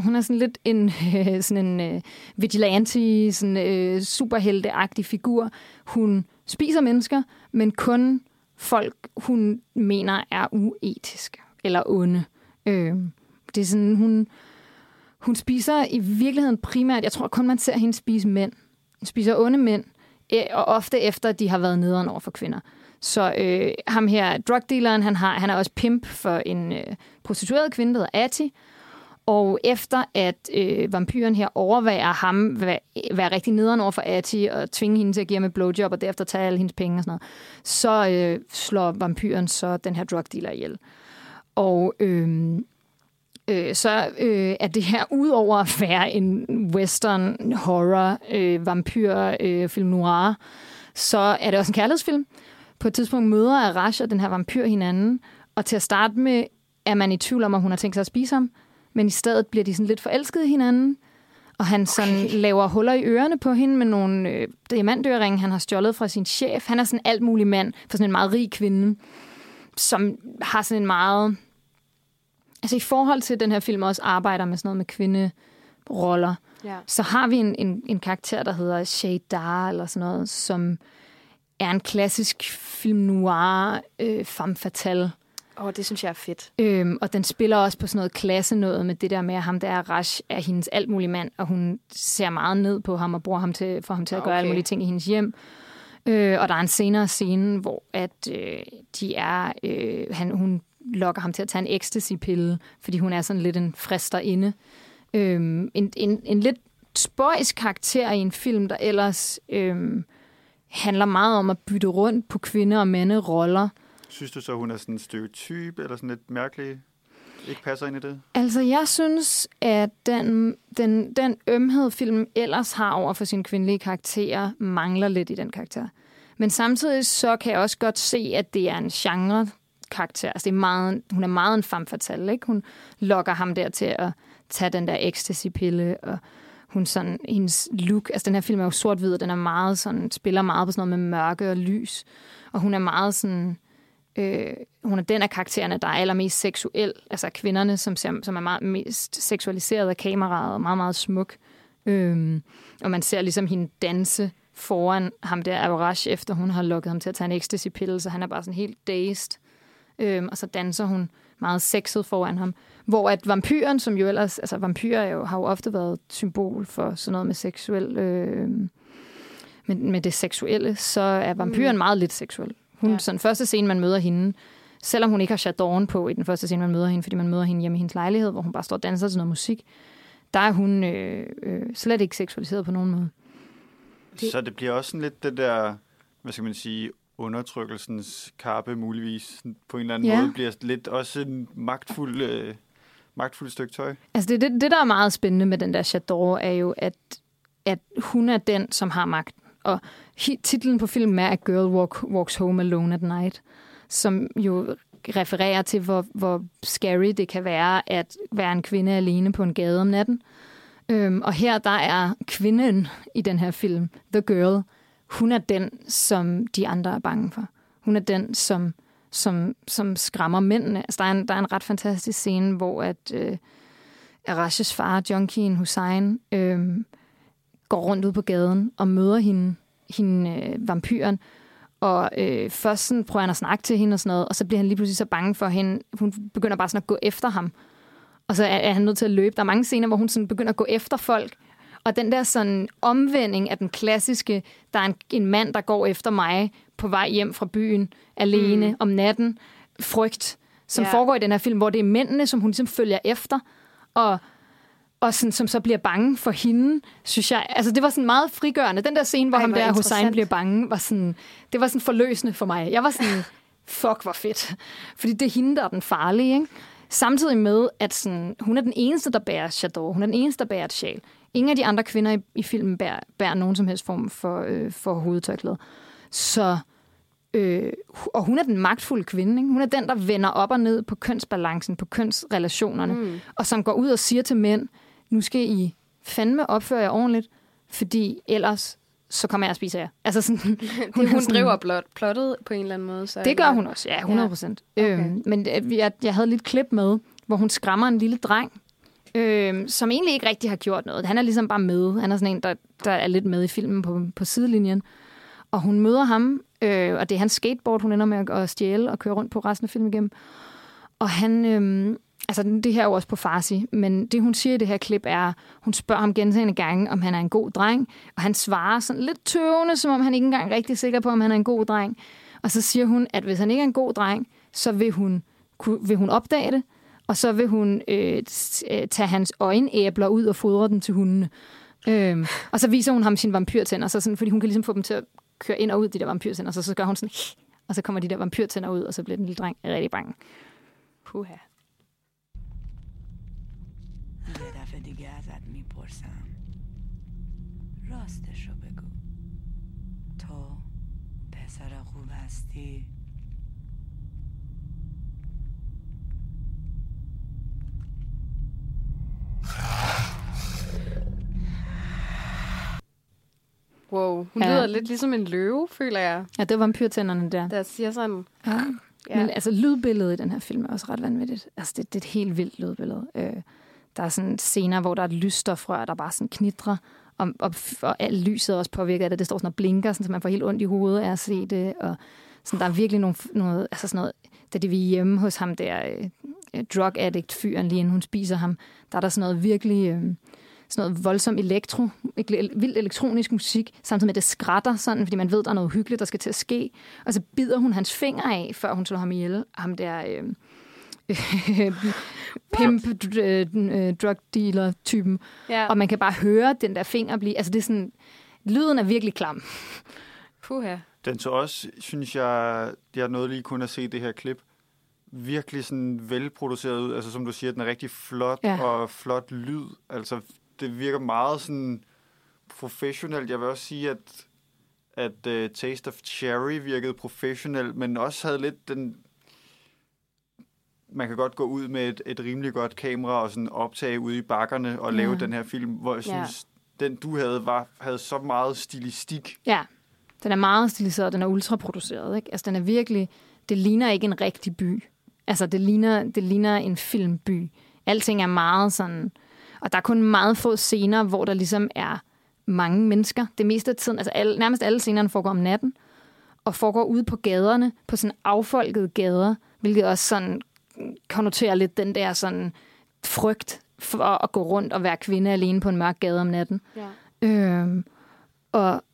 hun er sådan lidt en, øh, sådan en øh, vigilante, sådan øh, superhelteagtig figur. Hun spiser mennesker, men kun folk, hun mener er uetiske eller onde. Øh, det er sådan, hun, hun spiser i virkeligheden primært, jeg tror kun man ser hende spise mænd. Hun spiser onde mænd, øh, og ofte efter, at de har været nederen over for kvinder. Så øh, ham her, drugdealeren, han, har, han er også pimp for en øh, prostitueret kvinde, der hedder Ati. Og efter at øh, vampyren her overværer ham, være, være rigtig nederen over for Ati, og tvinge hende til at give ham et blowjob, og derefter tage alle hendes penge og sådan noget, så øh, slår vampyren så den her drug dealer ihjel. Og øh, øh, så øh, er det her, udover at være en western horror, øh, vampyr, øh, film noir, så er det også en kærlighedsfilm. På et tidspunkt møder Arash og den her vampyr hinanden, og til at starte med er man i tvivl om, at hun har tænkt sig at spise ham, men i stedet bliver de sådan lidt forelskede i hinanden, og han sådan laver huller i ørerne på hende med nogle øh, diamantøringe, han har stjålet fra sin chef. Han er sådan alt mulig mand for sådan en meget rig kvinde, som har sådan en meget... Altså i forhold til den her film også arbejder med sådan noget med kvinderoller, Ja. så har vi en, en, en karakter, der hedder Shay Dar, eller sådan noget, som er en klassisk film noir, øh, femme fatale. Åh, oh, det synes jeg er fedt. Øhm, og den spiller også på sådan noget klasse noget med det der med, at ham der er Rash er hendes alt mulig mand, og hun ser meget ned på ham og bruger ham til, for ham til at gøre Okay. alle mulige ting i hendes hjem. Øh, og der er en senere scene, hvor at øh, de er, øh, han, hun lokker ham til at tage en ecstasy-pille, fordi hun er sådan lidt en fristerinde. Øhm, en, en, en lidt spøjs karakter i en film, der ellers øhm, handler meget om at bytte rundt på kvinde- og manderoller. Synes du så, hun er sådan en stereotyp, eller sådan lidt mærkelig? Ikke passer ind i det? Altså, jeg synes, at den, den, den ømhed, filmen ellers har over for sine kvindelige karakterer, mangler lidt i den karakter. Men samtidig så kan jeg også godt se, at det er en genre karakter. Altså, det er meget, hun er meget en femme fatale, ikke? Hun lokker ham der til at tage den der ecstasy-pille, og hun sådan, hendes look, altså den her film er jo sort-hvid, og den er meget sådan, spiller meget på sådan noget med mørke og lys, og hun er meget sådan, øh, hun er den af karaktererne, der er allermest seksuel, altså kvinderne, som, ser, som er meget mest seksualiseret af kameraet, og meget, meget smuk. Øhm, og man ser ligesom hende danse foran ham der Avarash, efter hun har lukket ham til at tage en ecstasy-pille, så han er bare sådan helt dazed. Øhm, og så danser hun meget sexet foran ham. Hvor at vampyren, som jo ellers, altså vampyrer er jo, har jo ofte været et symbol for sådan noget med seksuel, øh, med, med det seksuelle, så er vampyren mm. meget lidt seksuel. Hun, Ja. sådan første scene, man møder hende, selvom hun ikke har chadorn på i den første scene, man møder hende, fordi man møder hende hjemme i hendes lejlighed, hvor hun bare står og danser til noget musik, der er hun øh, øh, slet ikke seksualiseret på nogen måde. Det... Så det bliver også sådan lidt det der, hvad skal man sige, undertrykkelsens kappe muligvis på en eller anden Ja. måde, bliver lidt også en magtfuld, øh, magtfuld stykke tøj. Altså det, det, det, der er meget spændende med den der Chador, er jo, at, at hun er den, som har magten. Og titlen på filmen er A Girl Walk, Walks Home Alone at Night, som jo refererer til, hvor, hvor scary det kan være at være en kvinde alene på en gade om natten. Øhm, og her der er kvinden i den her film, The Girl, hun er den, som de andre er bange for. Hun er den, som, som, som skræmmer mændene. Altså, der, er en, der er en ret fantastisk scene, hvor at øh, Arashes far, Junkien Hussein, øh, går rundt ud på gaden og møder hende, hende øh, vampyren. Og øh, først sådan, prøver han at snakke til hende og sådan noget, og så bliver han lige pludselig så bange for hende. Hun begynder bare sådan at gå efter ham. Og så er, er han nødt til at løbe. Der er mange scener, hvor hun sådan begynder at gå efter folk. Og den der sådan omvending af den klassiske, der er en, en mand, der går efter mig på vej hjem fra byen alene mm. om natten. Frygt, som Ja. foregår i den her film, hvor det er mændene, som hun ligesom følger efter. Og og sådan, som så bliver bange for hende, synes jeg. Altså, det var sådan meget frigørende. Den der scene, hvor Ej, ham der Hussein bliver bange, var sådan, det var sådan forløsende for mig. Jeg var sådan, fuck, hvor fedt. Fordi det er hende, der er den farlige, ikke? Samtidig med, at sådan, hun er den eneste, der bærer Chador. Hun er den eneste, der bærer et sjal. Ingen af de andre kvinder i, i filmen bærer, bærer nogen som helst form for, øh, for hovedtørklæde. Så, øh, og hun er den magtfulde kvinde. Ikke? Hun er den, der vender op og ned på kønsbalancen, på kønsrelationerne, mm. og som går ud og siger til mænd, nu skal I fandme opføre jer ordentligt, fordi ellers så kommer jeg og spiser jer. Altså sådan, Det, hun er sådan- driver blot, plottet på en eller anden måde. Så det gør hun også, ja, 100 procent. Ja. Okay. Øhm, men øh, jeg, jeg havde lidt klip med, hvor hun skræmmer en lille dreng, øhm, som egentlig ikke rigtig har gjort noget. Han er ligesom bare med. Han er sådan en, der, der er lidt med i filmen på, på sidelinjen. Og hun møder ham, øh, og det er hans skateboard, hun ender med at, at stjæle og køre rundt på resten af filmen igennem. Og han, øhm, altså det her er jo også på farsi, men det hun siger i det her klip er, hun spørger ham gentagende gange, om han er en god dreng, og han svarer sådan lidt tøvende, som om han ikke engang er rigtig sikker på, om han er en god dreng. Og så siger hun, at hvis han ikke er en god dreng, så vil hun, vil hun opdage det, og så vil hun øh, øh, tage hans øjenæbler ud og fodre dem til hundene. Øhm, og så viser hun ham sine vampyrtænder, så sådan, fordi hun kan ligesom få dem til at køre ind og ud, de der vampyrtænder, så, så gør hun sådan, og så kommer de der vampyrtænder ud, og så bliver den lille dreng rigtig bange. Puha. راستشو بگو تو پسر خوب هستی Wow, hun Ja. lyder lidt ligesom en løve, føler jeg. Ja, det var vampyrtænderne der. Der siger sådan... Ja. Ja. Ja. Men altså, lydbilledet i den her film er også ret vanvittigt. Altså, det, det er et helt vildt lydbillede. Øh, der er sådan scener, hvor der er et lysstofrør, der bare sådan knitrer, og, og, og alt lyset er også påvirket af det. Det står sådan og blinker, sådan, så man får helt ondt i hovedet af at se det. Og sådan, der er virkelig nogle, noget, altså sådan noget, da det vi er hjemme hos ham der, øh, drug addict fyren, lige inden hun spiser ham, der er der sådan noget virkelig... Øh, sådan noget voldsom elektro, vild elektronisk musik, samtidig med, at det skrætter sådan, fordi man ved, der er noget uhyggeligt, der skal til at ske. Og så bider hun hans finger af, før hun slår ham ihjel. Ham der øh, pimp, øh, drug dealer typen. Ja. Og man kan bare høre den der finger blive... Altså det er sådan... Lyden er virkelig klam. Puha. Den så også, synes jeg, jeg nåede lige kun at se det her klip, virkelig sådan velproduceret ud. Altså som du siger, den er rigtig flot ja. og flot lyd. Altså det virker meget sådan professionelt. Jeg vil også sige, at, at uh, Taste of Cherry virkede professionelt, men også havde lidt den... Man kan godt gå ud med et, et rimelig godt kamera og sådan optage ude i bakkerne og Ja. lave den her film, hvor jeg Ja. synes, den du havde, var, havde så meget stilistik. Ja, den er meget stiliseret, den er ultraproduceret. Ikke? Altså den er virkelig... Det ligner ikke en rigtig by. Altså det ligner, det ligner en filmby. Alting er meget sådan... Og der er kun meget få scener, hvor der ligesom er mange mennesker. Det meste af tiden, altså alle, nærmest alle scenerne foregår om natten, og foregår ude på gaderne, på sådan affolkede gader, hvilket også sådan konnoterer lidt den der sådan frygt for at gå rundt og være kvinde alene på en mørk gade om natten. Ja. Øhm, og,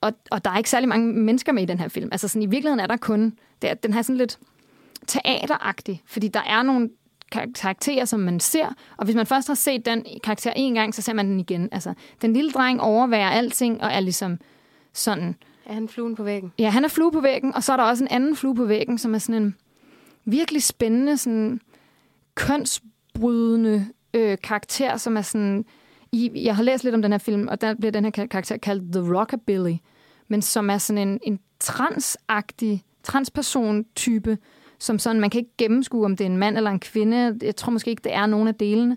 og, og der er ikke særlig mange mennesker med i den her film. Altså sådan, i virkeligheden er der kun... Det er, den har sådan lidt teateragtig, fordi der er nogle kar- karakterer, som man ser, og hvis man først har set den karakter en gang, så ser man den igen. Altså, den lille dreng overværer alting, og er ligesom sådan... Er han fluen på væggen? Ja, han er flue på væggen, og så er der også en anden flue på væggen, som er sådan en virkelig spændende, sådan kønsbrydende øh, karakter, som er sådan... I, jeg har læst lidt om den her film, og der bliver den her karakter kaldt The Rockabilly, men som er sådan en, en transagtig, transperson-type, som sådan, man kan ikke gennemskue, om det er en mand eller en kvinde. Jeg tror måske ikke, det er nogen af delene.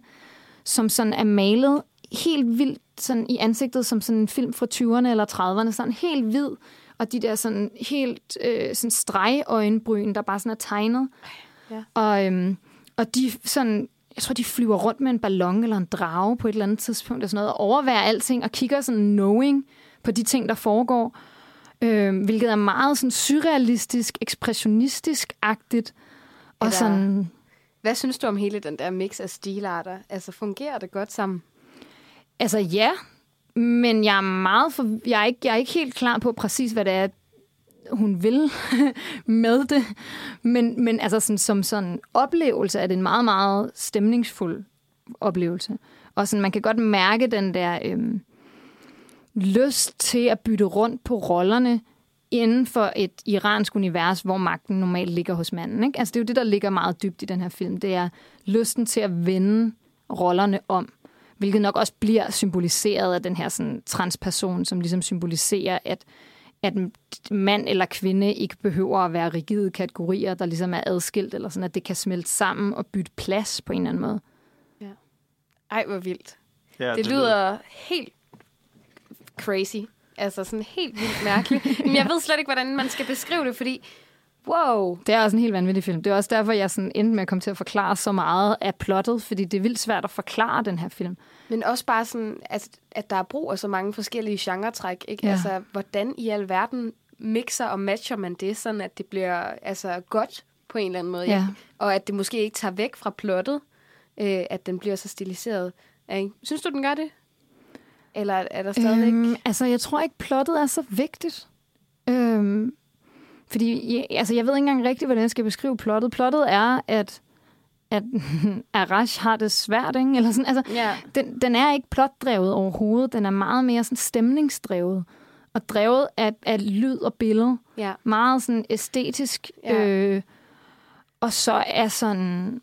Som sådan er malet helt vildt sådan i ansigtet, som sådan en film fra 20'erne eller 30'erne. Sådan helt hvid, og de der sådan helt øh, sådan stregøjenbryn, der bare sådan er tegnet. Ja. Og, øhm, og de sådan, jeg tror, de flyver rundt med en ballon eller en drage på et eller andet tidspunkt, og sådan noget, og overværer alting, og kigger sådan knowing på de ting, der foregår. Øh, hvilket er meget sådan surrealistisk, ekspressionistisk-agtigt. Og Er der- sådan, Hvad synes du om hele den der mix af stilarter? Altså, fungerer det godt sammen? altså ja, men jeg er meget for, jeg er ikke, jeg er ikke helt klar på præcis, hvad det er, hun vil med det. Men, men altså sådan, som sådan oplevelse er det en meget, meget stemningsfuld oplevelse. Og sådan, man kan godt mærke den der øhm, lyst til at bytte rundt på rollerne inden for et iransk univers, hvor magten normalt ligger hos manden. Ikke? Altså, det er jo det, der ligger meget dybt i den her film. Det er lysten til at vende rollerne om, hvilket nok også bliver symboliseret af den her sådan, transperson, som ligesom symboliserer, at at mand eller kvinde ikke behøver at være rigide kategorier, der ligesom er adskilt, eller sådan, at det kan smelte sammen og bytte plads på en eller anden måde. Ej, hvor vildt. Ja, det lyder helt crazy. Altså sådan helt vildt mærkeligt. Men jeg ved slet ikke, hvordan man skal beskrive det, fordi wow. Det er også en helt vanvittig film. Det er også derfor, jeg sådan endte med at komme til at forklare så meget af plottet, fordi det er vildt svært at forklare den her film. Men også bare sådan, at, at der er brug af så mange forskellige genretræk. Ikke? Ja. Altså, hvordan i alverden mixer og matcher man det, sådan at det bliver altså, godt på en eller anden måde. Ja. ikke? Og at det måske ikke tager væk fra plottet, øh, at den bliver så stiliseret. Ikke? Synes du, den gør det? Eller er der stadigvæk... Øhm, altså, jeg tror ikke, plottet er så vigtigt. Øhm, fordi, altså, jeg ved ikke engang rigtigt, hvordan jeg skal beskrive plottet. Plottet er, at at Arash har det svært, ikke? Eller sådan, altså, Ja. den, den er ikke plotdrevet overhovedet. Den er meget mere sådan stemningsdrevet. Og drevet af, af lyd og billede. Ja. Meget sådan æstetisk. Ja. Øh, og så er sådan...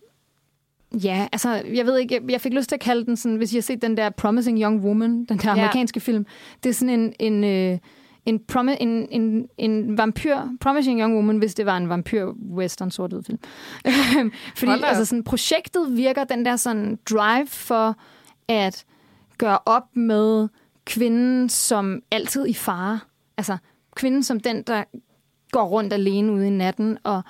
Ja, altså, jeg ved ikke, jeg, jeg fik lyst til at kalde den sådan, hvis I har set den der Promising Young Woman, den der amerikanske film. Det er sådan en, en, øh, en, promi- en, en, en vampyr, Promising Young Woman, hvis det var en vampyr-western sort film. Fordi altså sådan, projektet virker den der sådan drive for at gøre op med kvinden som altid i fare. Altså kvinden som den, der går rundt alene ude i natten og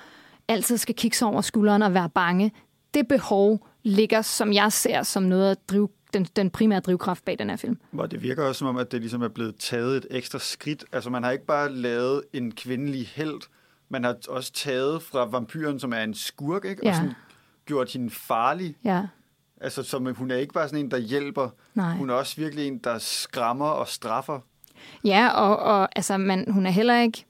altid skal kigge sig over skulderen og være bange. Det behov ligger, som jeg ser, som noget at drive den, den primære drivkraft bag den her film. Hvor det virker også som om, at det ligesom er blevet taget et ekstra skridt. Altså man har ikke bare lavet en kvindelig held, man har også taget fra vampyren, som er en skurk, ikke? Ja. og sådan gjort hende farlig. Ja, Altså som, hun er ikke bare sådan en, der hjælper. nej. Hun er også virkelig en, der skræmmer og straffer. Ja, og, og altså, man, hun er heller ikke...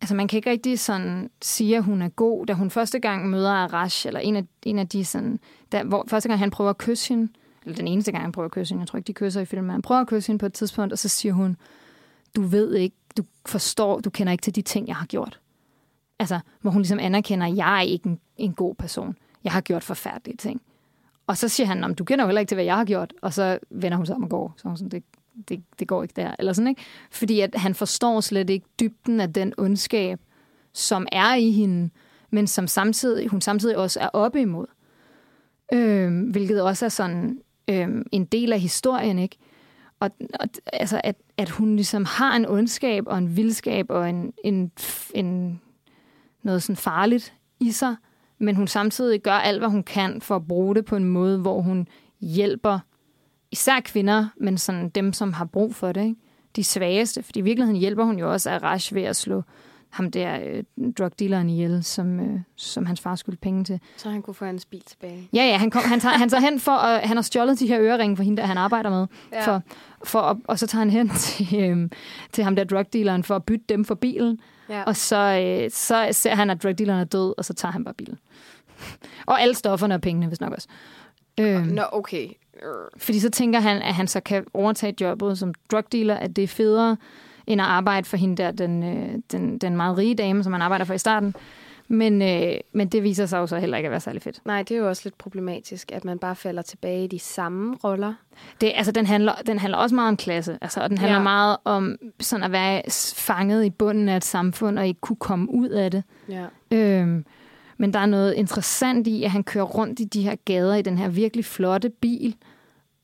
Altså, man kan ikke rigtig sådan sige, at hun er god. Da hun første gang møder Arash, eller en af, en af de sådan... Da, hvor, første gang han prøver at kysse hende, eller den eneste gang, han prøver at kysse hende, jeg tror ikke, de kysser i filmen, han prøver at kysse hende på et tidspunkt, og så siger hun, du ved ikke, du forstår, du kender ikke til de ting, jeg har gjort. Altså, hvor hun ligesom anerkender, at jeg er ikke en, en god person. Jeg har gjort forfærdelige ting. Og så siger han, om du kender jo heller ikke til, hvad jeg har gjort. Og så vender hun sig om og går. Så hun sådan, det, det, det går ikke der. Eller sådan, ikke? Fordi at han forstår slet ikke dybden af den ondskab, som er i hende, men som samtidig, hun samtidig også er oppe imod. Øh, hvilket også er sådan øh, en del af historien, ikke? Og, og altså, at, at hun ligesom har en ondskab og en vildskab og en, en, en noget sådan farligt i sig, men hun samtidig gør alt, hvad hun kan for at bruge det på en måde, hvor hun hjælper især kvinder, men sådan dem, som har brug for det, ikke? de svageste. Fordi i virkeligheden hjælper hun jo også Arash ved at slå ham der øh, drugdealeren ihjel, som, øh, som hans far skulle penge til. Så han kunne få hans bil tilbage. Ja, ja, han, kom, han, tager, han tager hen for, at han har stjålet de her øreringe for hende, der han arbejder med. Ja. For, for, at- og så tager han hen til, øhm, til ham der drugdealeren for at bytte dem for bilen. Ja. Og så, øh, så ser han, at drugdealeren er død, og så tager han bare bilen. Og alle stofferne og pengene, hvis nok også. Øhm, Nå, okay. Øh, fordi så tænker han, at han så kan overtage jobbet som drugdealer, at det er federe, end at arbejde for hende der, den, øh, den, den meget rige dame, som han arbejder for i starten. Men, øh, men det viser sig jo så heller ikke at være særlig fedt. Nej, det er jo også lidt problematisk, at man bare falder tilbage i de samme roller. Det, altså, den, handler, den handler også meget om klasse, altså, og den handler Ja. meget om sådan at være fanget i bunden af et samfund og ikke kunne komme ud af det. Ja. Øhm, men der er noget interessant i, at han kører rundt i de her gader i den her virkelig flotte bil.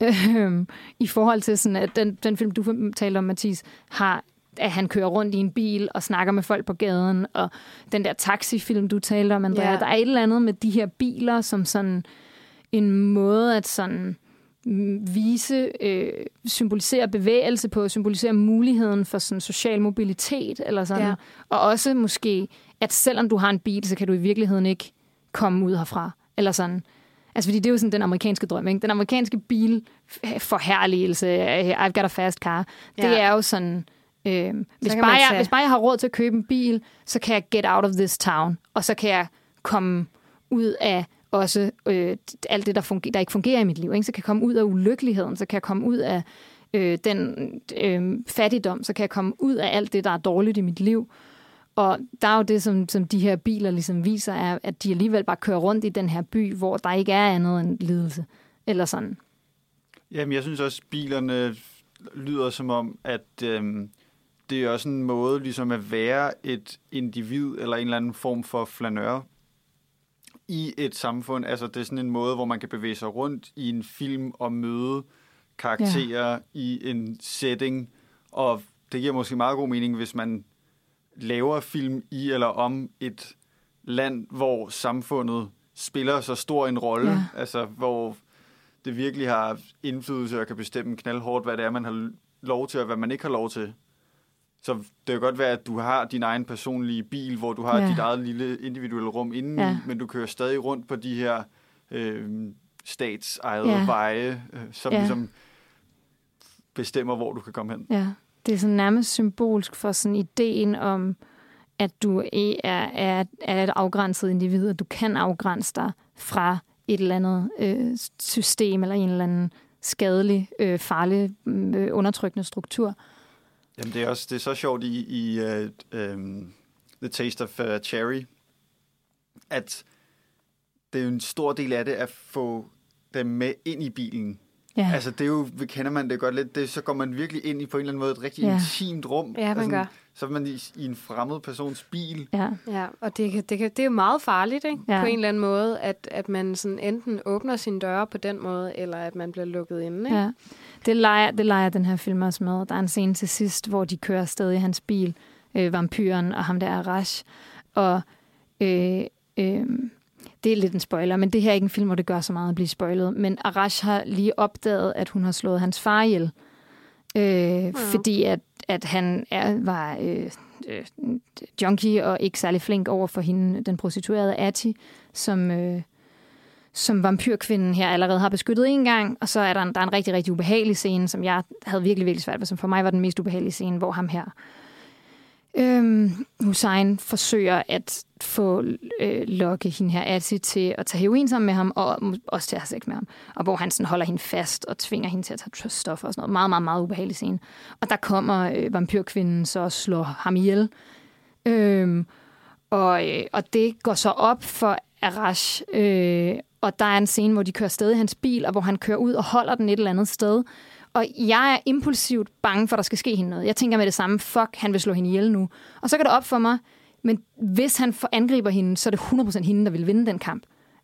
Øhm, I forhold til sådan, at den, den film, du talte om, Mathis, har at han kører rundt i en bil og snakker med folk på gaden, og den der taxifilm, du talte om, Andrea, Ja. der er et eller andet med de her biler, som sådan en måde at sådan mm, vise, øh, symbolisere bevægelse på, symbolisere muligheden for sådan social mobilitet, eller sådan. Ja. Og også måske, at selvom du har en bil, så kan du i virkeligheden ikke komme ud herfra. Eller sådan. Altså, fordi det er jo sådan den amerikanske drøm, ikke? Den amerikanske bil forherligelse, I've got a fast car. Ja. det er jo sådan, øh, hvis, bare man jeg, tage- hvis bare jeg har råd til at købe en bil, så kan jeg get out of this town, og så kan jeg komme ud af også øh, alt det, der, fungerer, der ikke fungerer i mit liv. Ikke? Så kan jeg komme ud af ulykkeligheden, så kan jeg komme ud af øh, den øh, fattigdom, så kan jeg komme ud af alt det, der er dårligt i mit liv. Og der er jo det, som, som de her biler ligesom viser, er, at de alligevel bare kører rundt i den her by, hvor der ikke er andet end lidelse. Eller sådan. Jamen, jeg synes også, at bilerne lyder som om, at øhm, det er også en måde ligesom at være et individ eller en eller anden form for flanør i et samfund. Altså, det er sådan en måde, hvor man kan bevæge sig rundt i en film og møde karakterer ja. i en setting. Og det giver måske meget god mening, hvis man laver film i eller om et land, hvor samfundet spiller så stor en rolle. Ja. Altså, hvor det virkelig har indflydelse og kan bestemme knaldhårdt, hvad det er, man har lov til, og hvad man ikke har lov til. Så det kan godt være, at du har din egen personlige bil, hvor du har ja. Dit eget lille individuelle rum indeni, ja. Men du kører stadig rundt på de her øh, statsejede Ja. veje, øh, som ja. Ligesom bestemmer, hvor du kan komme hen. Ja, det er sådan nærmest symbolsk for sådan ideen om, at du er, er, er et afgrænset individ, og du kan afgrænse dig fra et eller andet øh, system eller en eller anden skadelig, øh, farlig, øh, undertrykkende struktur. Jamen, det er også det er så sjovt i, i uh, um, The Taste of uh, Cherry, at det er jo en stor del af det at få dem med ind i bilen. Ja. Altså, det er jo, kender man det godt lidt, det, så går man virkelig ind i på en eller anden måde et rigtig Ja. intimt rum. Ja, man altså, gør. Så er man i, i en fremmed persons bil. ja. Ja, og det, kan, det, kan, det er jo meget farligt, ikke? Ja. På en eller anden måde, at, at man sådan enten åbner sine døre på den måde, eller at man bliver lukket inde, ikke? Ja. Det leger, det leger den her film også med. Der er en scene til sidst, hvor de kører afsted i hans bil, øh, vampyren og ham der Arash. Og øh, øh, det er lidt en spoiler, men det her er ikke en film, hvor det gør så meget at blive spoilet. Men Arash har lige opdaget, at hun har slået hans far ihjel. Øh, Fordi at, at han er, var øh, øh, junkie og ikke særlig flink over for hende, den prostituerede Ati, som... Øh, som vampyrkvinden her allerede har beskyttet en gang, og så er der en, der er en rigtig, rigtig ubehagelig scene, som jeg havde virkelig, virkelig svært ved, som for mig var den mest ubehagelige scene, hvor ham her, øhm, Hussein, forsøger at få øh, lokke hende her Ati til at tage heroin sammen med ham, og også til at have sex med ham, og hvor han sådan holder hende fast og tvinger hende til at tage stoffer og sådan noget. Meget, meget, meget ubehagelig scene. Og der kommer øh, vampyrkvinden så og slår ham ihjel. Øhm, og, øh, og det går så op for Arash, øh, og der er en scene, hvor de kører sted i hans bil, og hvor han kører ud og holder den et eller andet sted. Og jeg er impulsivt bange for, at der skal ske hende noget. Jeg tænker med det samme, fuck, han vil slå hende ihjel nu. Og så går det op for mig, men hvis han for angriber hende, så er det 100% hende, der vil vinde den kamp.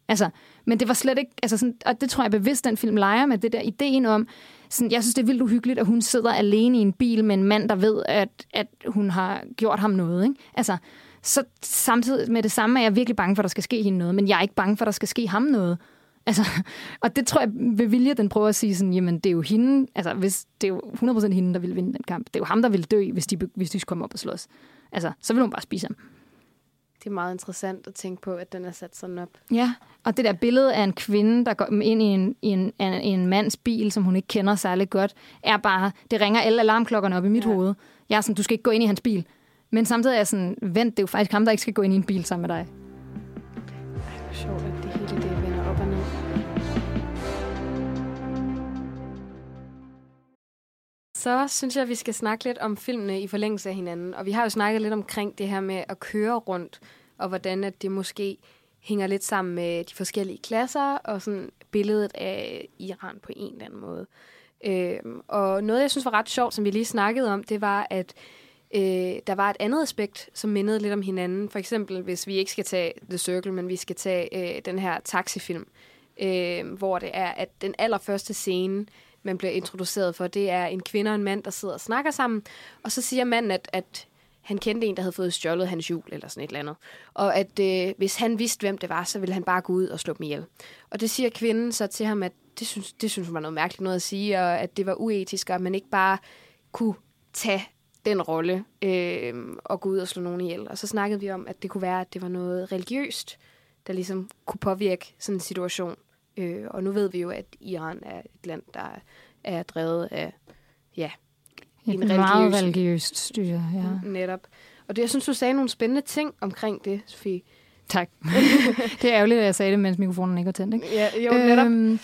Altså, men det var slet ikke, altså sådan, og det tror jeg bevidst, den film leger med, det der ideen om, sådan, jeg synes, det er vildt uhyggeligt, at hun sidder alene i en bil med en mand, der ved, at, at hun har gjort ham noget. Ikke? Altså, så samtidig med det samme er jeg virkelig bange for, at der skal ske hende noget, men jeg er ikke bange for, at der skal ske ham noget. Altså, og det tror jeg ved vilje, den prøver at sige sådan, jamen det er jo hende, altså hvis, det er jo 100% hende, der vil vinde den kamp. Det er jo ham, der vil dø, hvis de, hvis de kommer op og slås. Altså, så vil hun bare spise ham. Det er meget interessant at tænke på, at den er sat sådan op. Ja, og det der billede af en kvinde, der går ind i en, i en, i en mands bil, som hun ikke kender særlig godt, er bare, det ringer alle alarmklokkerne op i mit ja. hoved. Jeg er sådan, du skal ikke gå ind i hans bil. Men samtidig er jeg sådan, vent, det er jo faktisk ham, der ikke skal gå ind i en bil sammen med dig. Ej, hvor sjovt, at det hele det vender op og ned. Så synes jeg, at vi skal snakke lidt om filmene i forlængelse af hinanden. Og vi har jo snakket lidt omkring det her med at køre rundt, og hvordan at det måske hænger lidt sammen med de forskellige klasser, og sådan billedet af Iran på en eller anden måde. Øhm, og noget, jeg synes var ret sjovt, som vi lige snakkede om, det var, at øh, der var et andet aspekt, som mindede lidt om hinanden. For eksempel, hvis vi ikke skal tage The Circle, men vi skal tage øh, den her taxifilm, øh, hvor det er, at den allerførste scene, man bliver introduceret for, det er en kvinde og en mand, der sidder og snakker sammen. Og så siger manden, at, at han kendte en, der havde fået stjålet hans jul, eller sådan et eller andet. Og at øh, hvis han vidste, hvem det var, så ville han bare gå ud og slå dem ihjel. Og det siger kvinden så til ham, at det synes, det synes hun var noget mærkeligt noget at sige, og at det var uetisk, og at man ikke bare kunne tage den rolle øh, og gå ud og slå nogen ihjel. Og så snakkede vi om, at det kunne være, at det var noget religiøst, der ligesom kunne påvirke sådan en situation. Øh, og nu ved vi jo, at Iran er et land, der er drevet af, ja, Et En meget religiøs- religiøst styre, ja. netop. Og det, jeg synes, du sagde nogle spændende ting omkring det, Sofie. Tak. det er ærgerligt, at jeg sagde det, mens mikrofonen ikke var tændt, ikke? Ja, jo, netop. Øhm,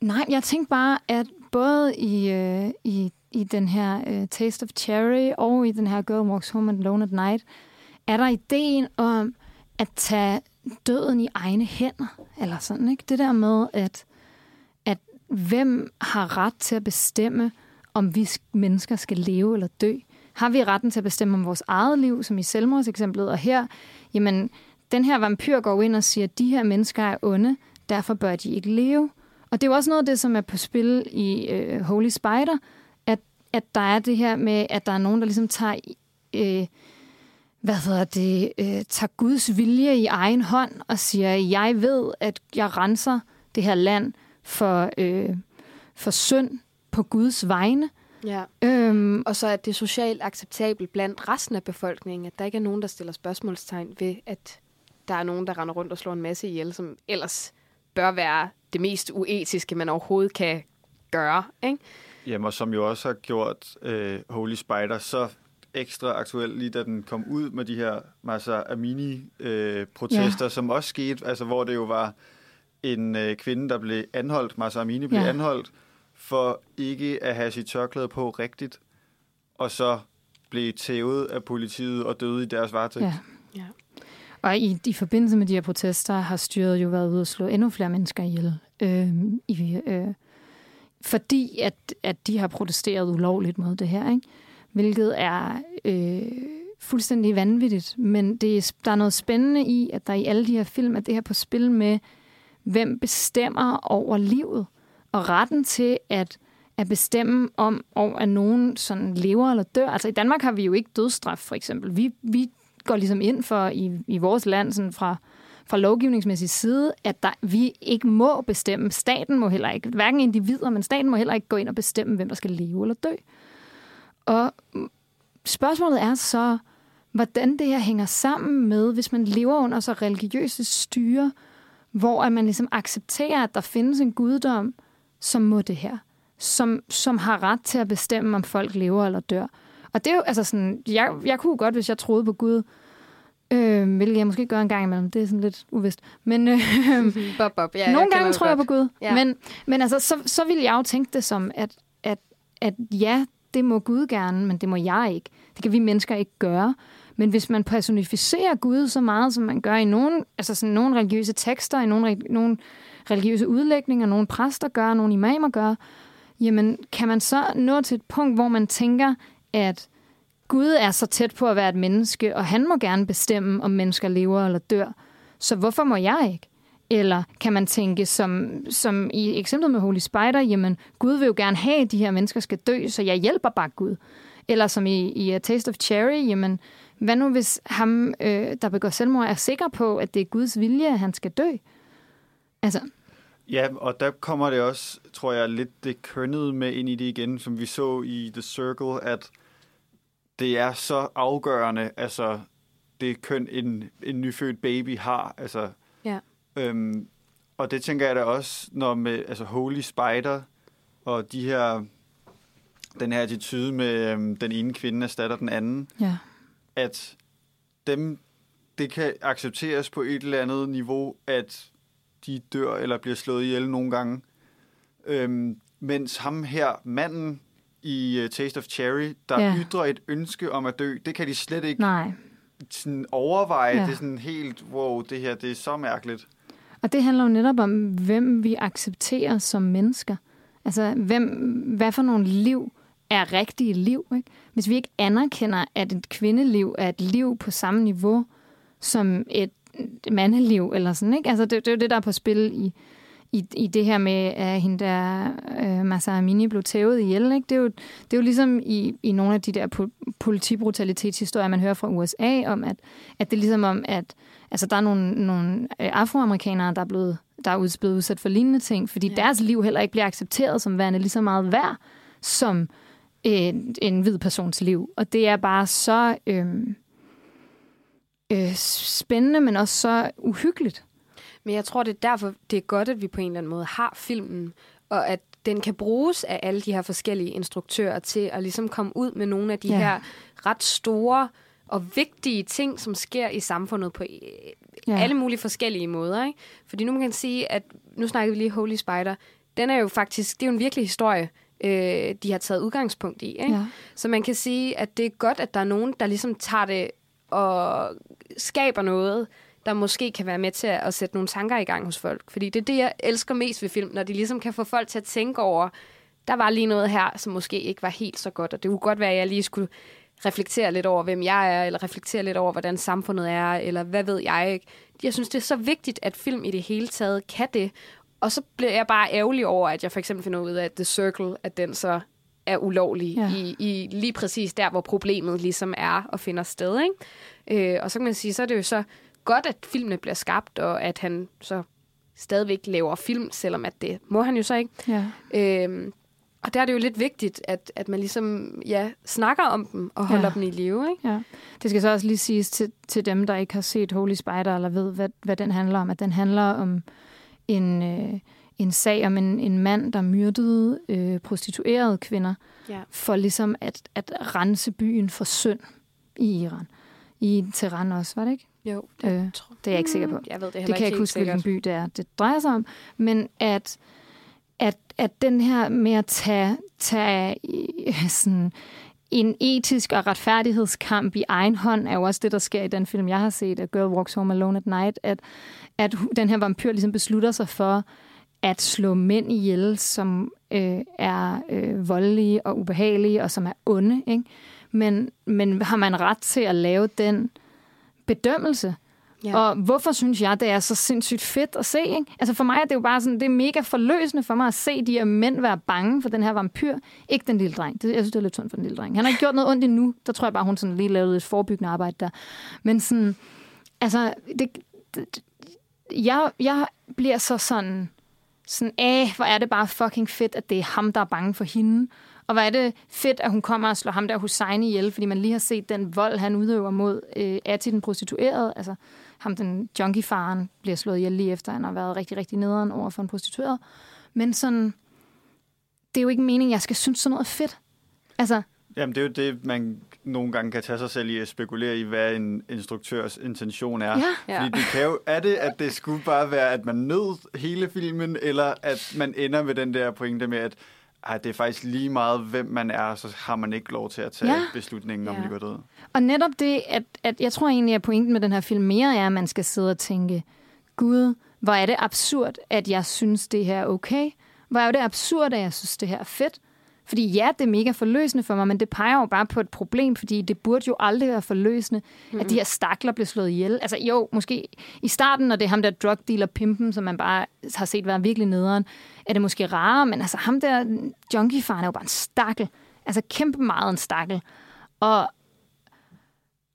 nej, jeg tænkte bare, at både i, øh, i, i den her øh, Taste of Cherry og i den her Girl Walks Home Alone at Night, er der ideen om at tage døden i egne hænder, eller sådan, ikke? Det der med, at, at hvem har ret til at bestemme, om vi mennesker skal leve eller dø? Har vi retten til at bestemme om vores eget liv, som i selvmordseksemplet? Og her, jamen, den her vampyr går ind og siger, at de her mennesker er onde, derfor bør de ikke leve. Og det er jo også noget af det, som er på spil i øh, Holy Spider, at, at der er det her med, at der er nogen, der ligesom tager, øh, hvad hedder det, øh, tager Guds vilje i egen hånd og siger, jeg ved, at jeg renser det her land for, øh, for synd på Guds vegne. Ja. Øhm, Og så er det socialt acceptabelt blandt resten af befolkningen, at der ikke er nogen, der stiller spørgsmålstegn ved, at der er nogen, der render rundt og slår en masse ihjel, som ellers bør være det mest uetiske, man overhovedet kan gøre. Ikke? Jamen, og som jo også har gjort øh, Holy Spider så ekstra aktuel, lige da den kom ud med de her Masa Amini-protester, øh, som også skete, altså hvor det jo var en øh, kvinde, der blev anholdt, Masa Amini blev Ja. anholdt, for ikke at have sit tørklæde på rigtigt, og så blev tævet af politiet og døde i deres varetægt. Ja. Ja. Og i, i forbindelse med de her protester har styret jo været ude at slå endnu flere mennesker ihjel øh, i, øh, fordi at, at de har protesteret ulovligt mod det her, ikke? hvilket er øh, fuldstændig vanvittigt. Men det er, der er noget spændende i, at der i alle de her film er det her på spil med, hvem bestemmer over livet, og retten til at, at bestemme om, om at nogen sådan lever eller dør. Altså i Danmark har vi jo ikke dødsstraf, for eksempel. Vi, vi går ligesom ind for i, i vores land sådan fra, fra lovgivningsmæssig side, at der, vi ikke må bestemme. Staten må heller ikke, hverken individer, men staten må heller ikke gå ind og bestemme, hvem der skal leve eller dø. Og spørgsmålet er så, hvordan det her hænger sammen med, hvis man lever under så religiøse styre, hvor at man ligesom accepterer, at der findes en guddom, som må det her. Som, som har ret til at bestemme, om folk lever eller dør. Og det er jo, altså sådan, jeg, jeg kunne godt, hvis jeg troede på Gud, øh, hvilket jeg måske gør en gang imellem, det er sådan lidt uvist. Men øh, Bob, Bob. Ja, nogle gange tror jeg på. Gud. Ja. Men, men altså, så, så ville jeg jo tænke det som, at, at, at ja, det må Gud gerne, men det må jeg ikke. Det kan vi mennesker ikke gøre. Men hvis man personificerer Gud så meget, som man gør i nogle, altså sådan nogle religiøse tekster, i nogle, nogle religiøse udlægninger, nogle præster gør, nogle imamer gør, jamen kan man så nå til et punkt, hvor man tænker, at Gud er så tæt på at være et menneske, og han må gerne bestemme, om mennesker lever eller dør. Så hvorfor må jeg ikke? Eller kan man tænke, som, som i eksemplet med Holy Spider, jamen Gud vil jo gerne have, at de her mennesker skal dø, så jeg hjælper bare Gud. Eller som i, i A Taste of Cherry, jamen hvad nu hvis ham, øh, der begår selvmord, er sikker på, at det er Guds vilje, at han skal dø? Altså, Ja, og der kommer det også, tror jeg, lidt det kønnede med ind i det igen, som vi så i The Circle, at det er så afgørende, altså det køn, en, en nyfødt baby har. Altså, Ja. øhm, og det tænker jeg da også, når med altså Holy Spider og de her, den her attitude med øhm, den ene kvinde erstatter den anden, ja. at dem, det kan accepteres på et eller andet niveau, at de dør eller bliver slået ihjel nogle gange. Øhm, mens ham her, manden i uh, Taste of Cherry, der ja. ytrer et ønske om at dø, det kan de slet ikke Nej. sådan overveje. Ja. Det er sådan helt, wow, det her, det er så mærkeligt. Og det handler jo netop om, hvem vi accepterer som mennesker. Altså, hvem, hvad for nogle liv er rigtige liv. Ikke? Hvis vi ikke anerkender, at et kvindeliv er et liv på samme niveau som et mandeliv, eller sådan, ikke? Altså, det, det er jo det, der er på spil i, i, i det her med, at hende der øh, Massa Amini blev tævet ihjel. Ikke? Det, er jo, det er jo ligesom i, i nogle af de der po- politibrutalitetshistorier, man hører fra USA, om at, at det er ligesom om, at altså, der er nogle, nogle øh, afroamerikanere, der er blevet der er blevet udsat for lignende ting, fordi Ja. ja. deres liv heller ikke bliver accepteret som værende lige så meget værd som en, en hvid persons liv. Og det er bare så øh, øh, spændende, men også så uhyggeligt. Men jeg tror, det er derfor, det er godt, at vi på en eller anden måde har filmen, og at den kan bruges af alle de her forskellige instruktører til at ligesom komme ud med nogle af de Ja. her ret store og vigtige ting, som sker i samfundet på Ja. ja. alle mulige forskellige måder. Ikke? Fordi nu man kan sige, at nu snakker vi lige Holy Spider, den er jo faktisk, det er jo en virkelig historie, øh, de har taget udgangspunkt i. Ikke? Ja. Så man kan sige, at det er godt, at der er nogen, der ligesom tager det og skaber noget, der måske kan være med til at sætte nogle tanker i gang hos folk. Fordi det er det, jeg elsker mest ved film, når de ligesom kan få folk til at tænke over, der var lige noget her, som måske ikke var helt så godt, og det kunne godt være, at jeg lige skulle reflektere lidt over, hvem jeg er, eller reflektere lidt over, hvordan samfundet er, eller hvad ved jeg ikke. Jeg synes, det er så vigtigt, at film i det hele taget kan det. Og så bliver jeg bare ærgerlig over, at jeg for eksempel finder ud af, at The Circle, at den så er ulovlig Ja. i, i lige præcis der, hvor problemet ligesom er og finder sted. Ikke? Øh, og så kan man sige, så er det jo så godt, at filmene bliver skabt, og at han så stadigvæk laver film, selvom at det må han jo så ikke. Ja. Øhm, og der er det jo lidt vigtigt, at, at man ligesom ja, snakker om dem og holder ja. dem i live. Ikke? Ja. Det skal så også lige siges til, til dem, der ikke har set Holy Spider, eller ved, hvad, hvad den handler om, at den handler om en, øh, en sag om en, en mand, der myrdede øh, prostituerede kvinder, Ja. for ligesom at, at rense byen for synd i Iran. I Teheran også, var det ikke? Jo, Øh, det, tror, Det er jeg ikke sikker på. Jeg ved det heller Det kan jeg ikke huske, hvilken sikkert. by det er, det drejer sig om. Men at, at, at den her med at tage, tage øh, sådan en etisk og retfærdighedskamp i egen hånd, er jo også det, der sker i den film, jeg har set, A Girl Walks Home Alone at Night, at, at den her vampyr ligesom beslutter sig for at slå mænd ihjel, som øh, er øh, voldelige og ubehagelige, og som er onde. Ikke? Men, men har man ret til at lave den bedømmelse? Ja. Og hvorfor synes jeg, det er så sindssygt fedt at se? Ikke? Altså for mig er det jo bare sådan, det er mega forløsende for mig at se de her mænd være bange for den her vampyr. Ikke den lille dreng. Det, jeg synes, det er lidt sundt for den lille dreng. Han har ikke gjort noget ondt endnu. Der tror jeg bare, hun sådan lige lavede et forebyggende arbejde der. Men sådan, altså, det, det, jeg, jeg bliver så sådan, sådan, æh, hvor er det bare fucking fedt, at det er ham, der er bange for hende. Og hvor er det fedt, at hun kommer og slår ham der Hussein ihjel, fordi man lige har set den vold, han udøver mod øh, Ati, den prostituerede. Altså, ham, den junkiefaren, bliver slået ihjel lige efter, han har været rigtig, rigtig nederen over for en prostitueret. Men sådan, det er jo ikke meningen, jeg skal synes sådan noget er fedt. Altså, Jamen, det er jo det, man nogle gange kan tage sig selv i at spekulere i, hvad en instruktørs intention er. Ja. Fordi det kan jo, er det, at det skulle bare være, at man nød hele filmen, eller at man ender med den der pointe med, at ej, det er faktisk lige meget, hvem man er, så har man ikke lov til at tage Ja. beslutningen om Ja. liv og død. Og netop det, at, at jeg tror egentlig, at pointen med den her film mere er, at man skal sidde og tænke, Gud, hvor er det absurd, at jeg synes, det her er okay. Hvor er det absurd, at jeg synes, det her er fedt. Fordi ja, det er mega forløsende for mig, men det peger jo bare på et problem, fordi det burde jo aldrig være forløsende, mm-hmm. at de her stakler bliver slået ihjel. Altså jo, måske i starten, når det er ham der drug dealer pimpen, som man bare har set være virkelig nederen, er det måske rarere, men altså ham der junkiefaren er jo bare en stakkel. Altså kæmpe meget en stakkel. Og,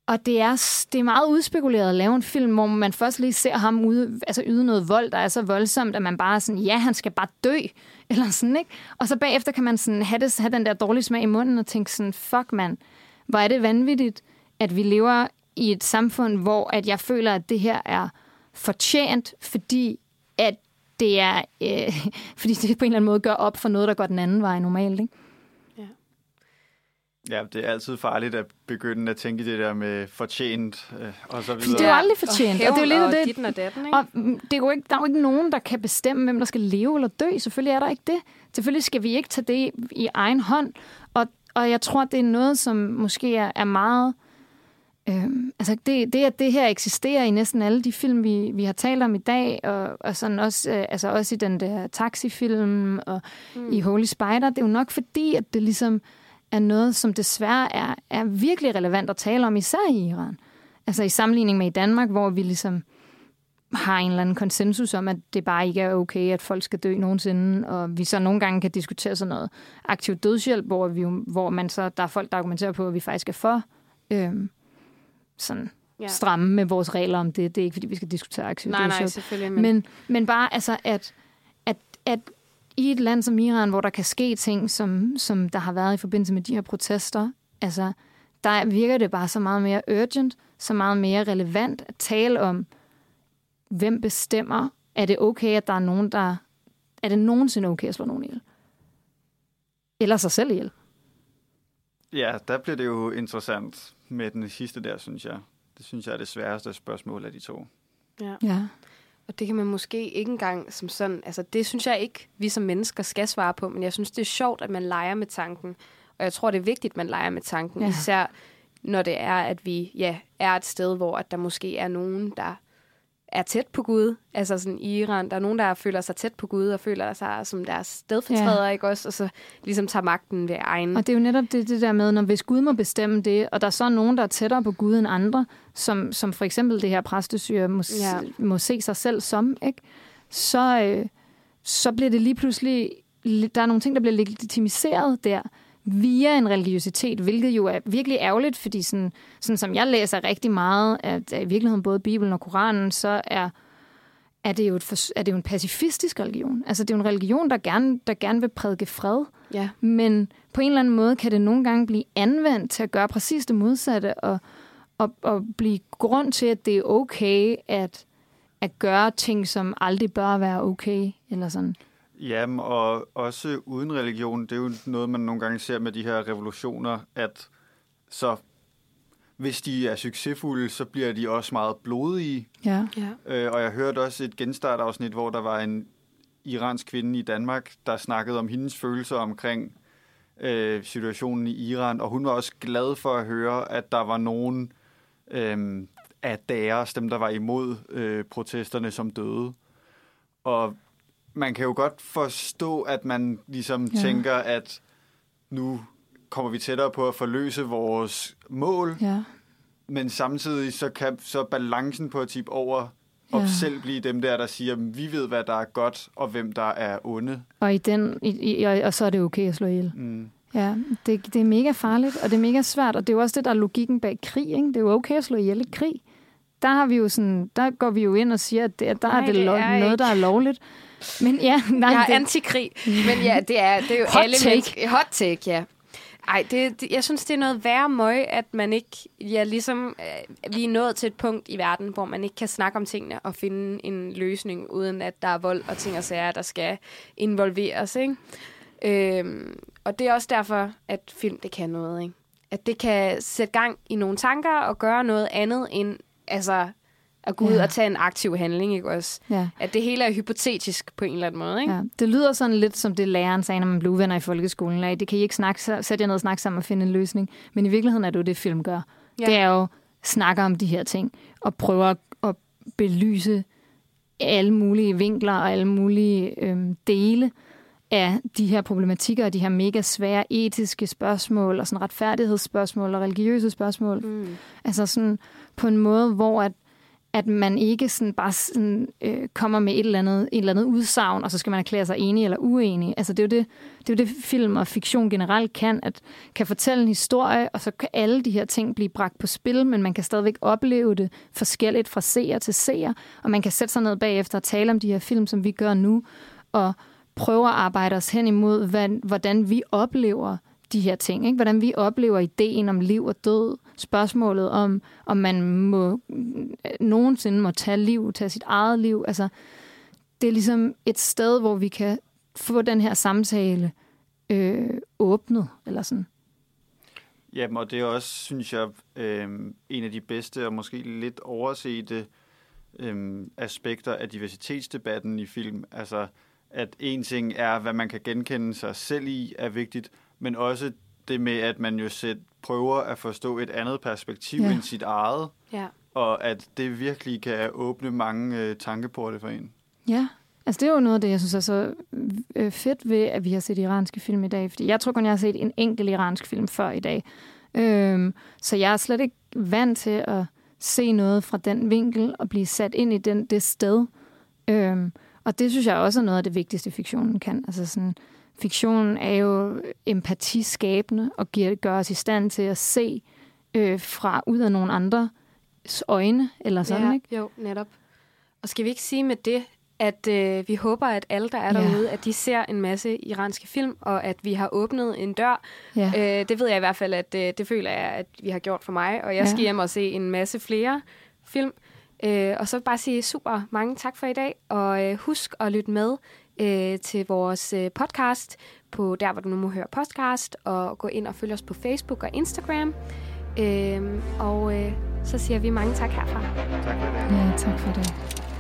og det er, det er meget udspekuleret at lave en film, hvor man først lige ser ham ude, altså yde noget vold, der er så voldsomt, at man bare er sådan, ja, han skal bare dø, eller sådan, ikke? Og så bagefter kan man sådan have, det, have den der dårlige smag i munden og tænke sådan, fuck mand, hvor er det vanvittigt, at vi lever i et samfund, hvor at jeg føler, at det her er fortjent, fordi at det er, øh, fordi det på en eller anden måde gør op for noget, der går den anden vej normalt, ikke? Ja, det er altid farligt at begynde at tænke det der med fortjent øh, og så Fordi videre. det er jo aldrig fortjent, og, og det er jo lidt og det, ditten og datten, ikke? Og det er jo ikke, der er jo ikke nogen, der kan bestemme, hvem der skal leve eller dø. Selvfølgelig er der ikke det. Selvfølgelig skal vi ikke tage det i egen hånd. Og, og jeg tror, det er noget, som måske er, er meget... Øhm, altså det, det, at det her eksisterer i næsten alle de film, vi, vi har talt om i dag, og, og sådan også, øh, altså også i den der taxifilm og mm. i Holy Spider, det er jo nok fordi, at det ligesom er noget, som desværre er, er virkelig relevant at tale om, især i Iran. Altså i sammenligning med i Danmark, hvor vi ligesom har en eller anden konsensus om, at det bare ikke er okay, at folk skal dø nogensinde, og vi så nogle gange kan diskutere sådan noget aktiv dødshjælp, hvor, vi, hvor man så, der er folk, der argumenterer på, at vi faktisk er for øhm, sådan Ja. stramme med vores regler om det. Det er ikke, fordi vi skal diskutere aktiv Nej, nej, dødshjælp. selvfølgelig. Men, Men, men bare altså, at, at, at i et land som Iran, hvor der kan ske ting, som, som der har været i forbindelse med de her protester, altså, der virker det bare så meget mere urgent, så meget mere relevant at tale om, hvem bestemmer, er det okay, at der er nogen, der... Er det nogensinde okay at slå nogen ihjel? Eller sig selv ihjel? Ja, der bliver det jo interessant med den sidste der, synes jeg. Det synes jeg er det sværeste spørgsmål af de to. ja. Ja. Og det kan man måske ikke engang som sådan... Altså, det synes jeg ikke, vi som mennesker skal svare på, men jeg synes, det er sjovt, at man leger med tanken. Og jeg tror, det er vigtigt, at man leger med tanken. Ja. Især når det er, at vi ja, er et sted, hvor at der måske er nogen, der er tæt på Gud. Altså sådan i Iran, der er nogen, der føler sig tæt på Gud, og føler sig som deres stedfortræder, ja. ikke også? Og så ligesom tager magten ved egen... Og det er jo netop det, det der med, når hvis Gud må bestemme det, og der er så nogen, der er tættere på Gud end andre, som, som for eksempel det her præstesyre må, Ja. må se sig selv som, ikke? Så, øh, så bliver det lige pludselig, der er nogle ting, der bliver legitimiseret der, via en religiøsitet, hvilket jo er virkelig ærgerligt, fordi sådan, sådan som jeg læser rigtig meget, at i virkeligheden både Bibelen og Koranen, så er, er, det jo et, er det jo en pacifistisk religion. Altså det er jo en religion, der gerne, der gerne vil prædike fred, Ja. men på en eller anden måde kan det nogle gange blive anvendt til at gøre præcis det modsatte, og, og, og blive grund til, at det er okay at, at gøre ting, som aldrig bør være okay, eller sådan. Jamen, og også uden religion, det er jo noget, man nogle gange ser med de her revolutioner, at så hvis de er succesfulde, så bliver de også meget blodige. Ja. ja. Øh, og jeg hørte også et genstartafsnit, hvor der var en iransk kvinde i Danmark, der snakkede om hendes følelser omkring øh, situationen i Iran, og hun var også glad for at høre, at der var nogen øh, af deres, dem der var imod øh, protesterne, som døde. Og man kan jo godt forstå, at man ligesom Ja. tænker, at nu kommer vi tættere på at forløse vores mål, Ja. men samtidig så kan så balancen på at tippe over og Ja. selv blive dem der, der siger, vi ved, hvad der er godt, og hvem der er onde. Og, i den, i, i, og, og så er det okay at slå ihjel. Mm. Ja, det, det er mega farligt, og det er mega svært, og det er jo også det, der er logikken bag krig, ikke? Det er jo okay at slå ihjel i krig. Der, har vi jo sådan, der går vi jo ind og siger, at det, at der Nej, er det, det lo- er noget, ikke. der er lovligt. Men ja, nej, jeg er det, antikrig. Men ja, det er, det er jo Hot alle take. mennesker. Hot take, ja. Ej, det, det, jeg synes, det er noget værre møg, at man ikke, ja, ligesom, øh, vi er nået til et punkt i verden, hvor man ikke kan snakke om tingene og finde en løsning, uden at der er vold og ting og sager, der skal involveres, ikke? Øhm, og det er også derfor, at film, det kan noget, ikke? At det kan sætte gang i nogle tanker og gøre noget andet end, altså, at gå ud Ja. og tage en aktiv handling, ikke også? ja. At det hele er hypotetisk på en eller anden måde, ikke? Ja, det lyder sådan lidt som det læreren sagde, når man blev uvenner i folkeskolen. Af. Det kan I ikke snakke, så sæt jer ned og snakke sammen og finde en løsning. Men i virkeligheden er det jo det, film gør. Ja. Det er jo snakke om de her ting og prøve at, at belyse alle mulige vinkler og alle mulige øhm, dele af de her problematikker og de her mega svære etiske spørgsmål og sådan retfærdighedsspørgsmål og religiøse spørgsmål. Mm. Altså sådan på en måde, hvor at, at man ikke sådan bare sådan, øh, kommer med et eller andet, et eller andet udsagn, og så skal man erklære sig enig eller uenig. Altså det er, jo det, det er jo det, film og fiktion generelt kan, at kan fortælle en historie, og så kan alle de her ting blive bragt på spil, men man kan stadigvæk opleve det forskelligt fra seer til seer, og man kan sætte sig ned bagefter og tale om de her film, som vi gør nu, og prøve at arbejde os hen imod, hvad, hvordan vi oplever de her ting. Ikke? Hvordan vi oplever ideen om liv og død. Spørgsmålet om, om man må, nogensinde må tage liv, tage sit eget liv. Altså, det er ligesom et sted, hvor vi kan få den her samtale øh, åbnet. Eller sådan. Jamen, og det er også, synes jeg, øh, en af de bedste og måske lidt oversete øh, aspekter af diversitetsdebatten i film. Altså, at en ting er, hvad man kan genkende sig selv i, er vigtigt, men også det med, at man jo selv prøver at forstå et andet perspektiv Ja. end sit eget, Ja. og at det virkelig kan åbne mange øh, tankeporte for en. Ja, altså det er jo noget af det, jeg synes er så øh, fedt ved, at vi har set iranske film i dag. Fordi jeg tror kun, jeg har set en enkelt iransk film før i dag. Øhm, så jeg er slet ikke vant til at se noget fra den vinkel og blive sat ind i den, det sted. Øhm, og det synes jeg også er noget af det vigtigste, fiktionen kan. Altså sådan, fiktionen er jo empatiskabende og giver, gør os i stand til at se øh, fra ud af nogle andres øjne, eller sådan, ja, ikke? Jo, netop. Og skal vi ikke sige med det, at øh, vi håber, at alle, der er derude, at de ser en masse iranske film, og at vi har åbnet en dør. Ja. Øh, det ved jeg i hvert fald, at øh, det føler jeg, at vi har gjort for mig, og jeg Ja. skal hjem og se en masse flere film. Øh, og så bare sige super mange tak for i dag, og øh, husk at lytte med øh, til vores øh, podcast på der, hvor du nu må høre podcast, og gå ind og følge os på Facebook og Instagram. Øh, og øh, så siger vi mange tak herfra. Tak for det. Ja, tak for det.